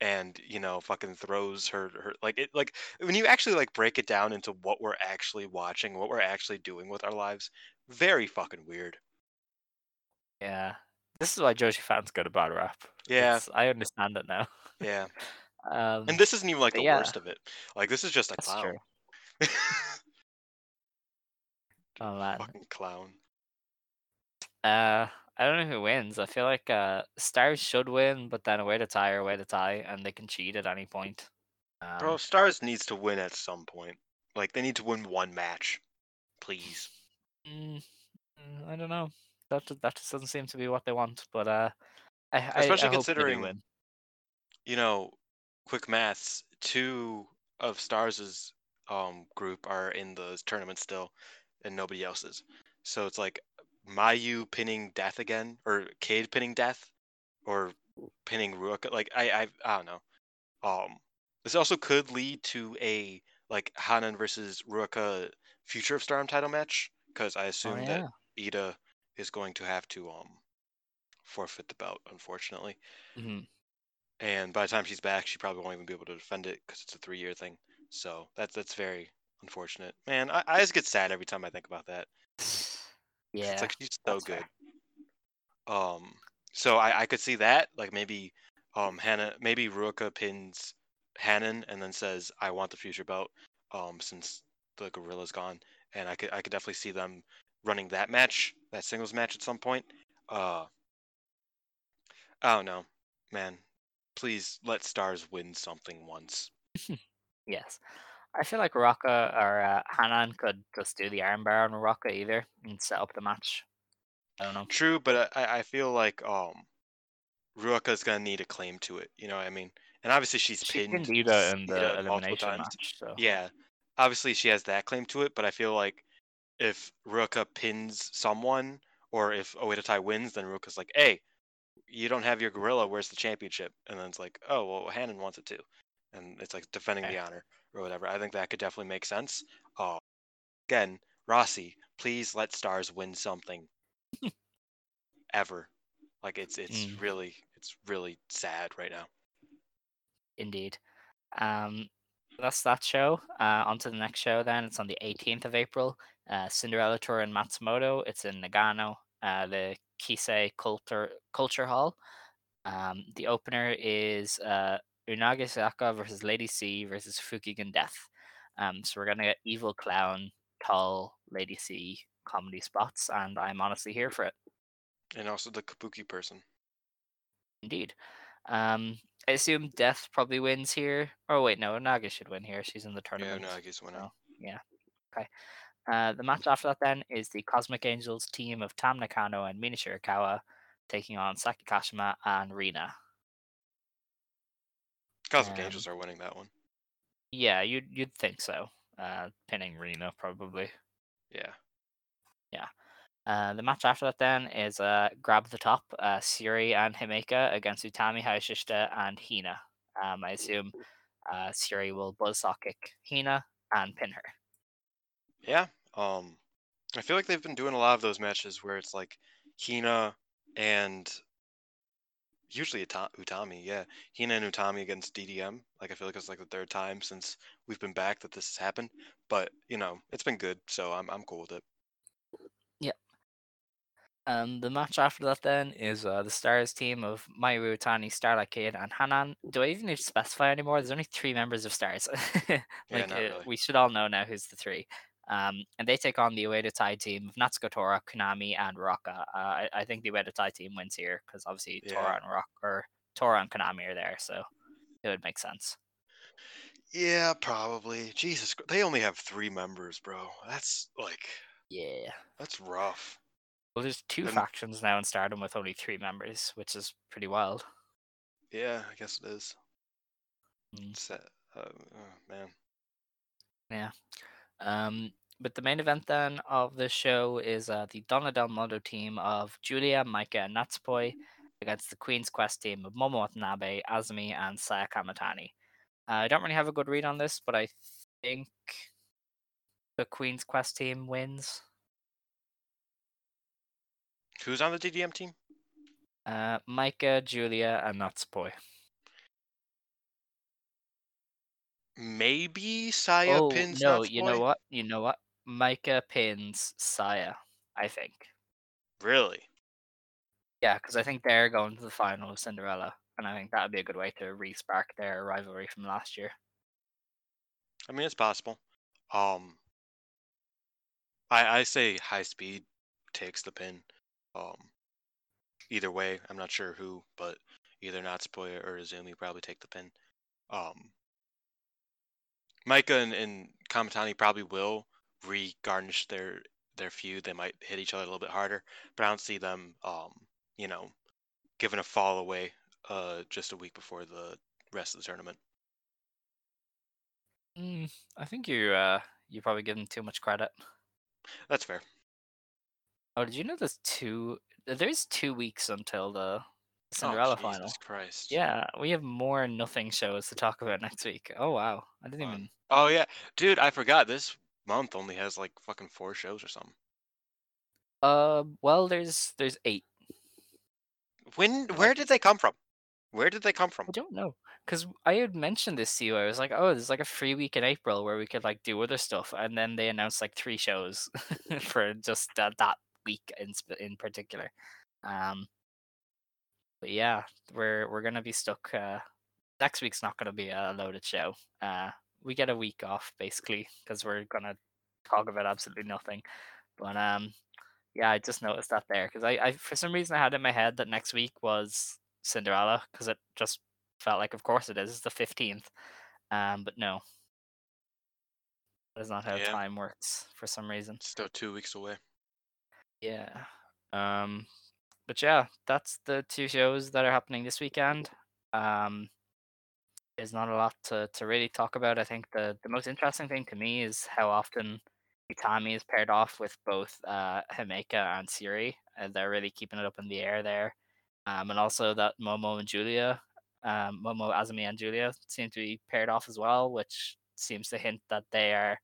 and you know fucking throws her her like it like when you actually like break it down into what we're actually watching what we're actually doing with our lives very fucking weird yeah. This is why Joshi fans go to bad rap. yeah It's- I understand it now. yeah Um, and this isn't even like the yeah. worst of it like this is just a that's clown true. Oh man. fucking clown Uh, I don't know who wins. I feel like uh Stars should win, but then Oedo Tai or Oedo Tai, and they can cheat at any point. Um, bro stars needs to win at some point like they need to win one match please Mm, mm, I don't know. That that just doesn't seem to be what they want. But uh, I, I- Especially I, they considering- you know, quick maths, two of Stars's um group are in the tournament still, and nobody else is. So it's like Mayu pinning Death again, or Cade pinning Death, or pinning Ruaka. Like I, I, I don't know. Um, this also could lead to a like Hanan versus Ruaka Future of Stardom title match, because I Oh, assume yeah. that Iida is going to have to um forfeit the belt, unfortunately. Mhm. And by the time she's back, she probably won't even be able to defend it because it's a three-year thing. So that's that's very unfortunate. Man, I, I just get sad every time I think about that. Yeah. It's like she's so good. fair. Um, so I, I could see that, like maybe um Hanan, maybe Ruaka pins Hanan and then says, "I want the future belt." Um, since the gorilla's gone, and I could I could definitely see them running that match, that singles match at some point. Uh, I don't know, man. Please let Stars win something once. Yes. I feel like Ruaka or uh, Hanan could just do the armbar on Ruaka either and set up the match. I don't know. True, but I, I feel like um, Ruaka's gonna need a claim to it. You know what I mean? And obviously she's She pinned pinned Iida in the elimination times. match, so Yeah, obviously she has that claim to it, but I feel like if Ruaka pins someone, or if Oedo Tai wins, then Ruaka's like, "Hey, you don't have your gorilla. Where's the championship?" And then it's like, "Oh, well, Hanan wants it too," and it's like defending the honor or whatever. I think that could definitely make sense. Uh, again, Rossy, please let Stars win something ever. Like it's it's Mm. really it's really sad right now. indeed. Um, that's that show. Uh, on to the next show then. It's on the 18th of April. Uh, Cinderella Tour in Matsumoto. It's in Nagano, uh, the Kissei Culture Culture Hall. Um, the opener is uh, Unagi Sayaka versus Lady C versus Fukigen Death. Um, so we're gonna get Evil Clown, Tall, Lady C comedy spots, and I'm honestly here for it. And also the Kabuki person. Indeed. Um, I assume Death probably wins here. Oh wait, no, Naga should win here. She's in the tournament. Yeah. Unagi's winning. so- Uh, the match after that then is the Cosmic Angels team of Tam Nakano and Mina Shirakawa taking on Saki Kashima and Rina. Cosmic Um, Angels are winning that one. Yeah, you'd you'd think so. Uh, pinning Rina probably. Yeah. Yeah. Uh, the match after that then is uh, grab the top, uh, Syuri and Himeka against Utami Hayashishita and Hina. Um, I assume uh, Syuri will buzzsaw kick Hina and pin her. Yeah. Um, I feel like they've been doing a lot of those matches where it's like Hina and usually Utami. Yeah, Hina and Utami against DDM. Like I feel like it's like the third time since we've been back that this has happened. But you know, it's been good, so I'm I'm cool with it. Yep. Um, the match after that then is uh, the Stars team of Mayu Iwatani, Starlight Kid, and Hanan. Do I even need to specify anymore? There's only three members of Stars. like not uh, we should all know now who's the three. Um, and they take on the Oedo Tai team of Natsuko Tora, Konami, and Ruaka. Uh, I, I think the Oedo Tai team wins here because obviously Tora and Rock or Tora and Konami are there, so it would make sense. Yeah, probably. Jesus, they only have three members, bro. That's like Yeah. that's rough. Well, there's two And- factions now in Stardom with only three members, which is pretty wild. Yeah, I guess it is. Mm. It's, uh, uh, oh, man. Um, but the main event then of the show is uh, the Donna Del Mondo team of Giulia, Maika, and Natsupoi against the Queen's Quest team of Momo Watanabe, Azumi, and Saya Kamitani. Uh, I don't really have a good read on this, but I think the Queen's Quest team wins. Who's on the DDM team? Uh, Maika, Giulia, and Natsupoi. Maybe Saya oh pins no, you know what? You know what? Maika pins Saya. I think. Really? Yeah, because I think they're going to the final of Cinderella, and I think that would be a good way to re-spark their rivalry from last year. I mean, it's possible. Um, I I say high speed takes the pin. Um, either way, I'm not sure who, but either Natsupoi or Azumi probably take the pin. Um, Maika and, and Kamitani probably will re-garnish their their feud. They might hit each other a little bit harder, but I don't see them, um, you know, giving a fall away uh just a week before the rest of the tournament. Mm, I think you uh you probably give them too much credit. That's fair. Oh, did you know there's two? There's two weeks until the Oh, Cinderella Jesus final. Christ. Yeah, we have more nothing shows to talk about next week. Oh wow, I didn't even. Oh yeah, dude, I forgot this month only has like fucking four shows or something. Uh, well, there's there's eight. When? Where did they come from? Where did they come from? I don't know, because I had mentioned this to you. I was like, "Oh, there's like a free week in April where we could like do other stuff," and then they announced like three shows for just that that week in in particular. Um, but yeah, we're we're gonna be stuck. Uh, next week's not gonna be a loaded show. Uh, we get a week off basically because we're gonna talk about absolutely nothing. But um, yeah, I just noticed that there because I, I for some reason I had in my head that next week was Cinderella because it just felt like, of course it is. It's the fifteenth. Um, but no, that is not how Yeah. time works for some reason. Still two weeks away. Yeah. Um, but yeah, that's the two shows that are happening this weekend. Um, there's not a lot to, to really talk about. I think the, the most interesting thing to me is how often Utami is paired off with both uh, Himeka and Syuri, and they're really keeping it up in the air there. Um, and also that Momo and Giulia, um, Momo, Azumi, and Giulia seem to be paired off as well, which seems to hint that they are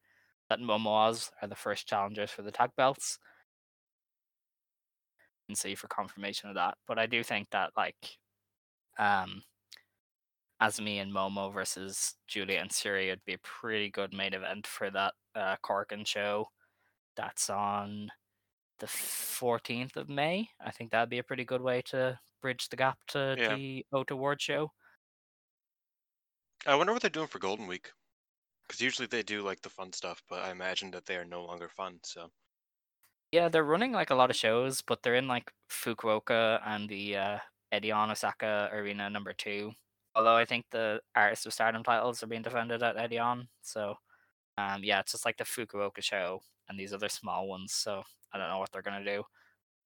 that Momoaz are the first challengers for the tag belts and see for confirmation of that. But I do think that like um Azumi and Momo versus Giulia and Syuri would be a pretty good main event for that uh Korakuen show. That's on the 14th of May. I think that'd be a pretty good way to bridge the gap to Yeah. the Oat Award show. I wonder what they're doing for Golden Week. Because usually they do like the fun stuff, but I imagine that they are no longer fun. So Yeah, they're running like a lot of shows, but they're in like Fukuoka and the uh, Edion Osaka Arena number two. Although I think the Artist of Stardom titles are being defended at Edion, so um, yeah, it's just like the Fukuoka show and these other small ones. So I don't know what they're gonna do.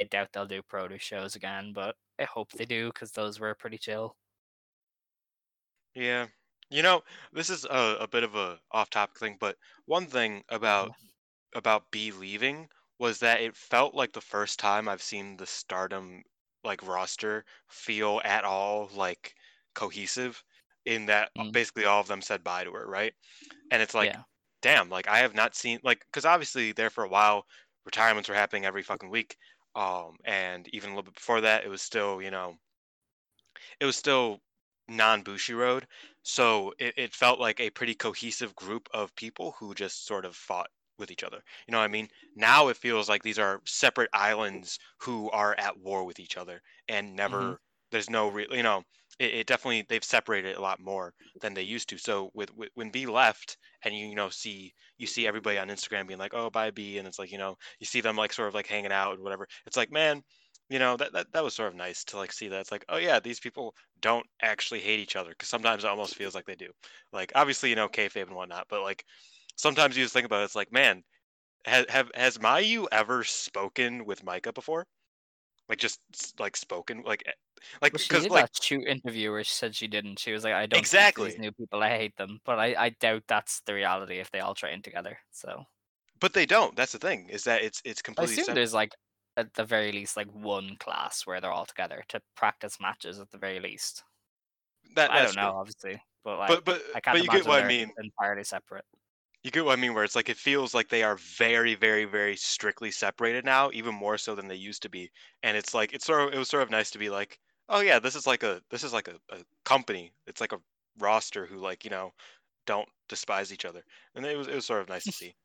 I doubt they'll do produce shows again, but I hope they do because those were pretty chill. yeah, you know, this is a, a bit of a off-topic thing, but one thing about about Bea leaving was that it felt like the first time I've seen the Stardom like roster feel at all like cohesive in that Mm. basically all of them said bye to her, right? And it's like, yeah, damn, like I have not seen like because obviously there for a while retirements were happening every fucking week, um, and even a little bit before that it was still you know it was still non Bushiroad, so it, it felt like a pretty cohesive group of people who just sort of fought with each other. You know what I mean? Now it feels like these are separate islands who are at war with each other, and mm-hmm. never there's no real you know it, it definitely they've separated a lot more than they used to. So with, with when Bea left, and you you know see you see everybody on Instagram being like, oh bye Bea, and it's like you know you see them like sort of like hanging out and whatever. It's like man, you know that, that that was sort of nice to like see that it's like oh yeah these people don't actually hate each other because sometimes it almost feels like they do like obviously you know kayfabe and whatnot but like sometimes you just think about it it's like man has have has Mayu ever spoken with Maika before like just like spoken like eh, like well, she because did like that shoot interview where she said she didn't. She was like, "I don't Exactly. these new people. I hate them." But I, I doubt that's the reality if they all train together. So but they don't that's the thing is that it's it's completely. I assume separate. there's like at the very least like one class where they're all together to practice matches at the very least. that, I don't know, true. obviously, but like but but I can't but you imagine get what I mean entirely separate. You get what I mean, where it's like it feels like they are very, very, very strictly separated now, even more so than they used to be. And it's like it's sort of it was sort of nice to be like, oh yeah, this is like a this is like a, a company. It's like a roster who like you know don't despise each other, and it was it was sort of nice to see,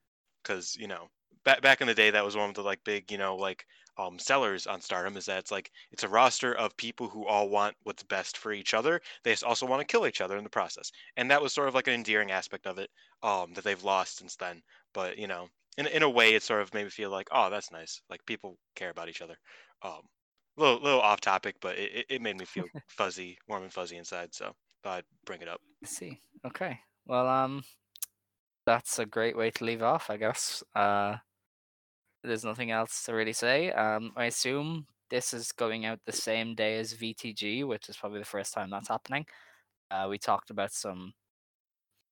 because you know back back in the day that was one of the like big you know like um sellers on Stardom is that it's like it's a roster of people who all want what's best for each other. They just also want to kill each other in the process, and that was sort of like an endearing aspect of it um that they've lost since then. But you know, in in a way, it sort of made me feel like, oh, that's nice. Like people care about each other. Um, little little off topic, but it, it- made me feel fuzzy, warm and fuzzy inside. So thought I'd bring it up. I see. Okay. Well, um, that's a great way to leave off, I guess. Uh, there's nothing else to really say. Um, I assume this is going out the same day as VTG, which is probably the first time that's happening. Uh, we talked about some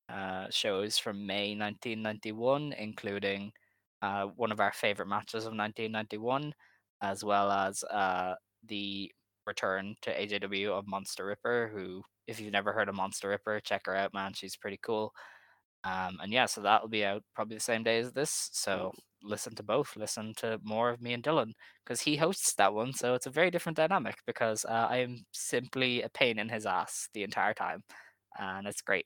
uh, shows from May 1991, including uh, one of our favorite matches of 1991, as well as uh, the return to AJW of Monster Ripper, who, if you've never heard of Monster Ripper, check her out, man. She's pretty cool. Um, and yeah, so that'll be out probably the same day as this. So listen to both. Listen to more of me and Dylan because he hosts that one. So it's a very different dynamic because uh, I am simply a pain in his ass the entire time, and it's great.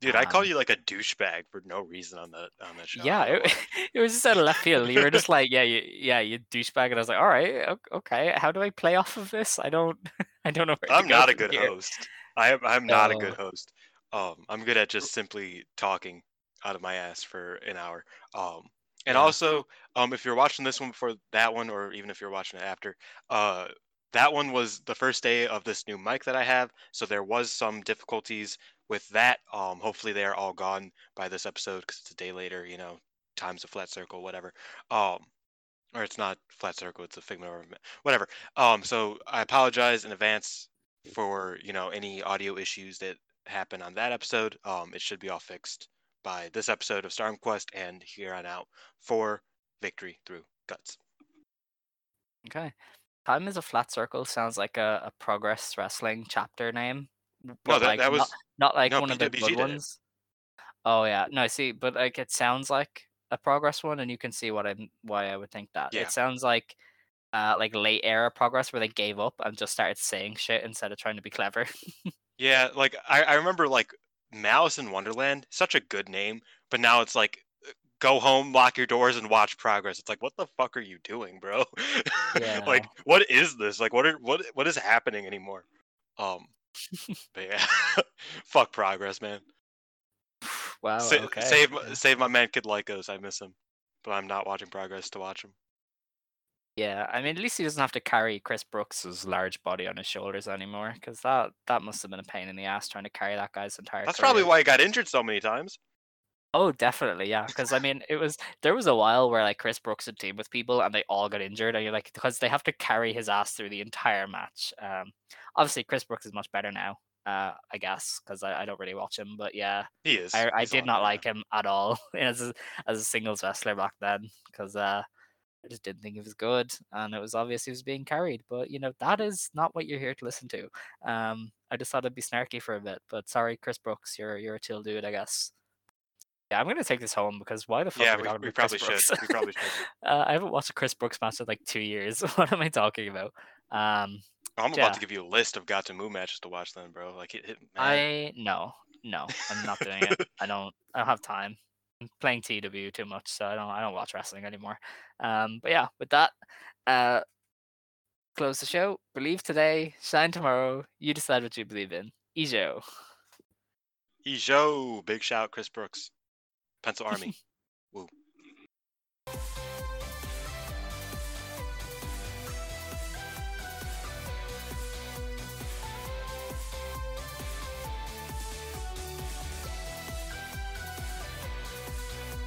Dude, I call Um, you like a douchebag for no reason on that on that show. Yeah, it, it was just out of left field. You were just like, yeah, you, yeah, you douchebag, and I was like, all right, okay. How do I play off of this? I don't, I don't know. I'm not a good here. host. I am I'm not a good host. Um, I'm good at just simply talking out of my ass for an hour. Um, and Yeah. also, um, if you're watching this one before that one, or even if you're watching it after, uh, that one was the first day of this new mic that I have, so there was some difficulties with that. Um, hopefully they are all gone by this episode because it's a day later. You know, time's a flat circle, whatever. Um, or it's not flat circle; it's a figment of whatever. Um, so I apologize in advance for you know any audio issues that happen on that episode. Um, it should be all fixed by this episode of Stardom Quest and here on out for victory through guts. Okay. Time is a flat circle sounds like a, a progress wrestling chapter name. No, that, like, that was not, not like no, one of the good did it. ones. Oh yeah, no, see, but like it sounds like a progress one, and you can see what I'm why I would think that. Yeah. It sounds like uh like late era progress where they gave up and just started saying shit instead of trying to be clever. yeah. Like I, I remember like Malice in Wonderland, such a good name, but now it's like go home, lock your doors, and watch progress. It's like what the fuck are you doing, bro? Yeah. like what is this? Like what are what what is happening anymore? Um, but yeah, fuck progress, man. wow. Sa- okay. Save yeah. save my man Kid Lycos. I miss him, but I'm not watching progress to watch him. Yeah, I mean, at least he doesn't have to carry Chris Brooks's large body on his shoulders anymore, because that that must have been a pain in the ass trying to carry that guy's entire. That's probably why he got injured so many times. Oh, definitely, yeah. Because I mean, it was there was a while where like Chris Brooks would team with people and they all got injured, and you're like, because they have to carry his ass through the entire match. Um, obviously Chris Brooks is much better now. Uh, I guess because I, I don't really watch him, but yeah, He is. I, I did not like him at all as a, as a singles wrestler back then because uh, I just didn't think he was good, and it was obvious he was being carried. But you know that is not what you're here to listen to. Um, I just thought it'd be snarky for a bit, but sorry, Chris Brooks, you're you're a chill dude, I guess. Yeah, I'm gonna take this home because why the fuck Yeah, we, we, we probably should. We probably should. uh, I haven't watched a Chris Brooks match in like two years. what am I talking about? Um, I'm about Yeah. to give you a list of got to move matches to watch then, bro. Like man. I no, no, I'm not doing it. I don't. I don't have time. Playing TW too much, so I don't. I don't watch wrestling anymore. Um, but yeah, with that, uh, close the show. Believe today, shine tomorrow. You decide what you believe in. Ijo. Ijo, big shout, Chris Brooks, Pencil Army. Woo.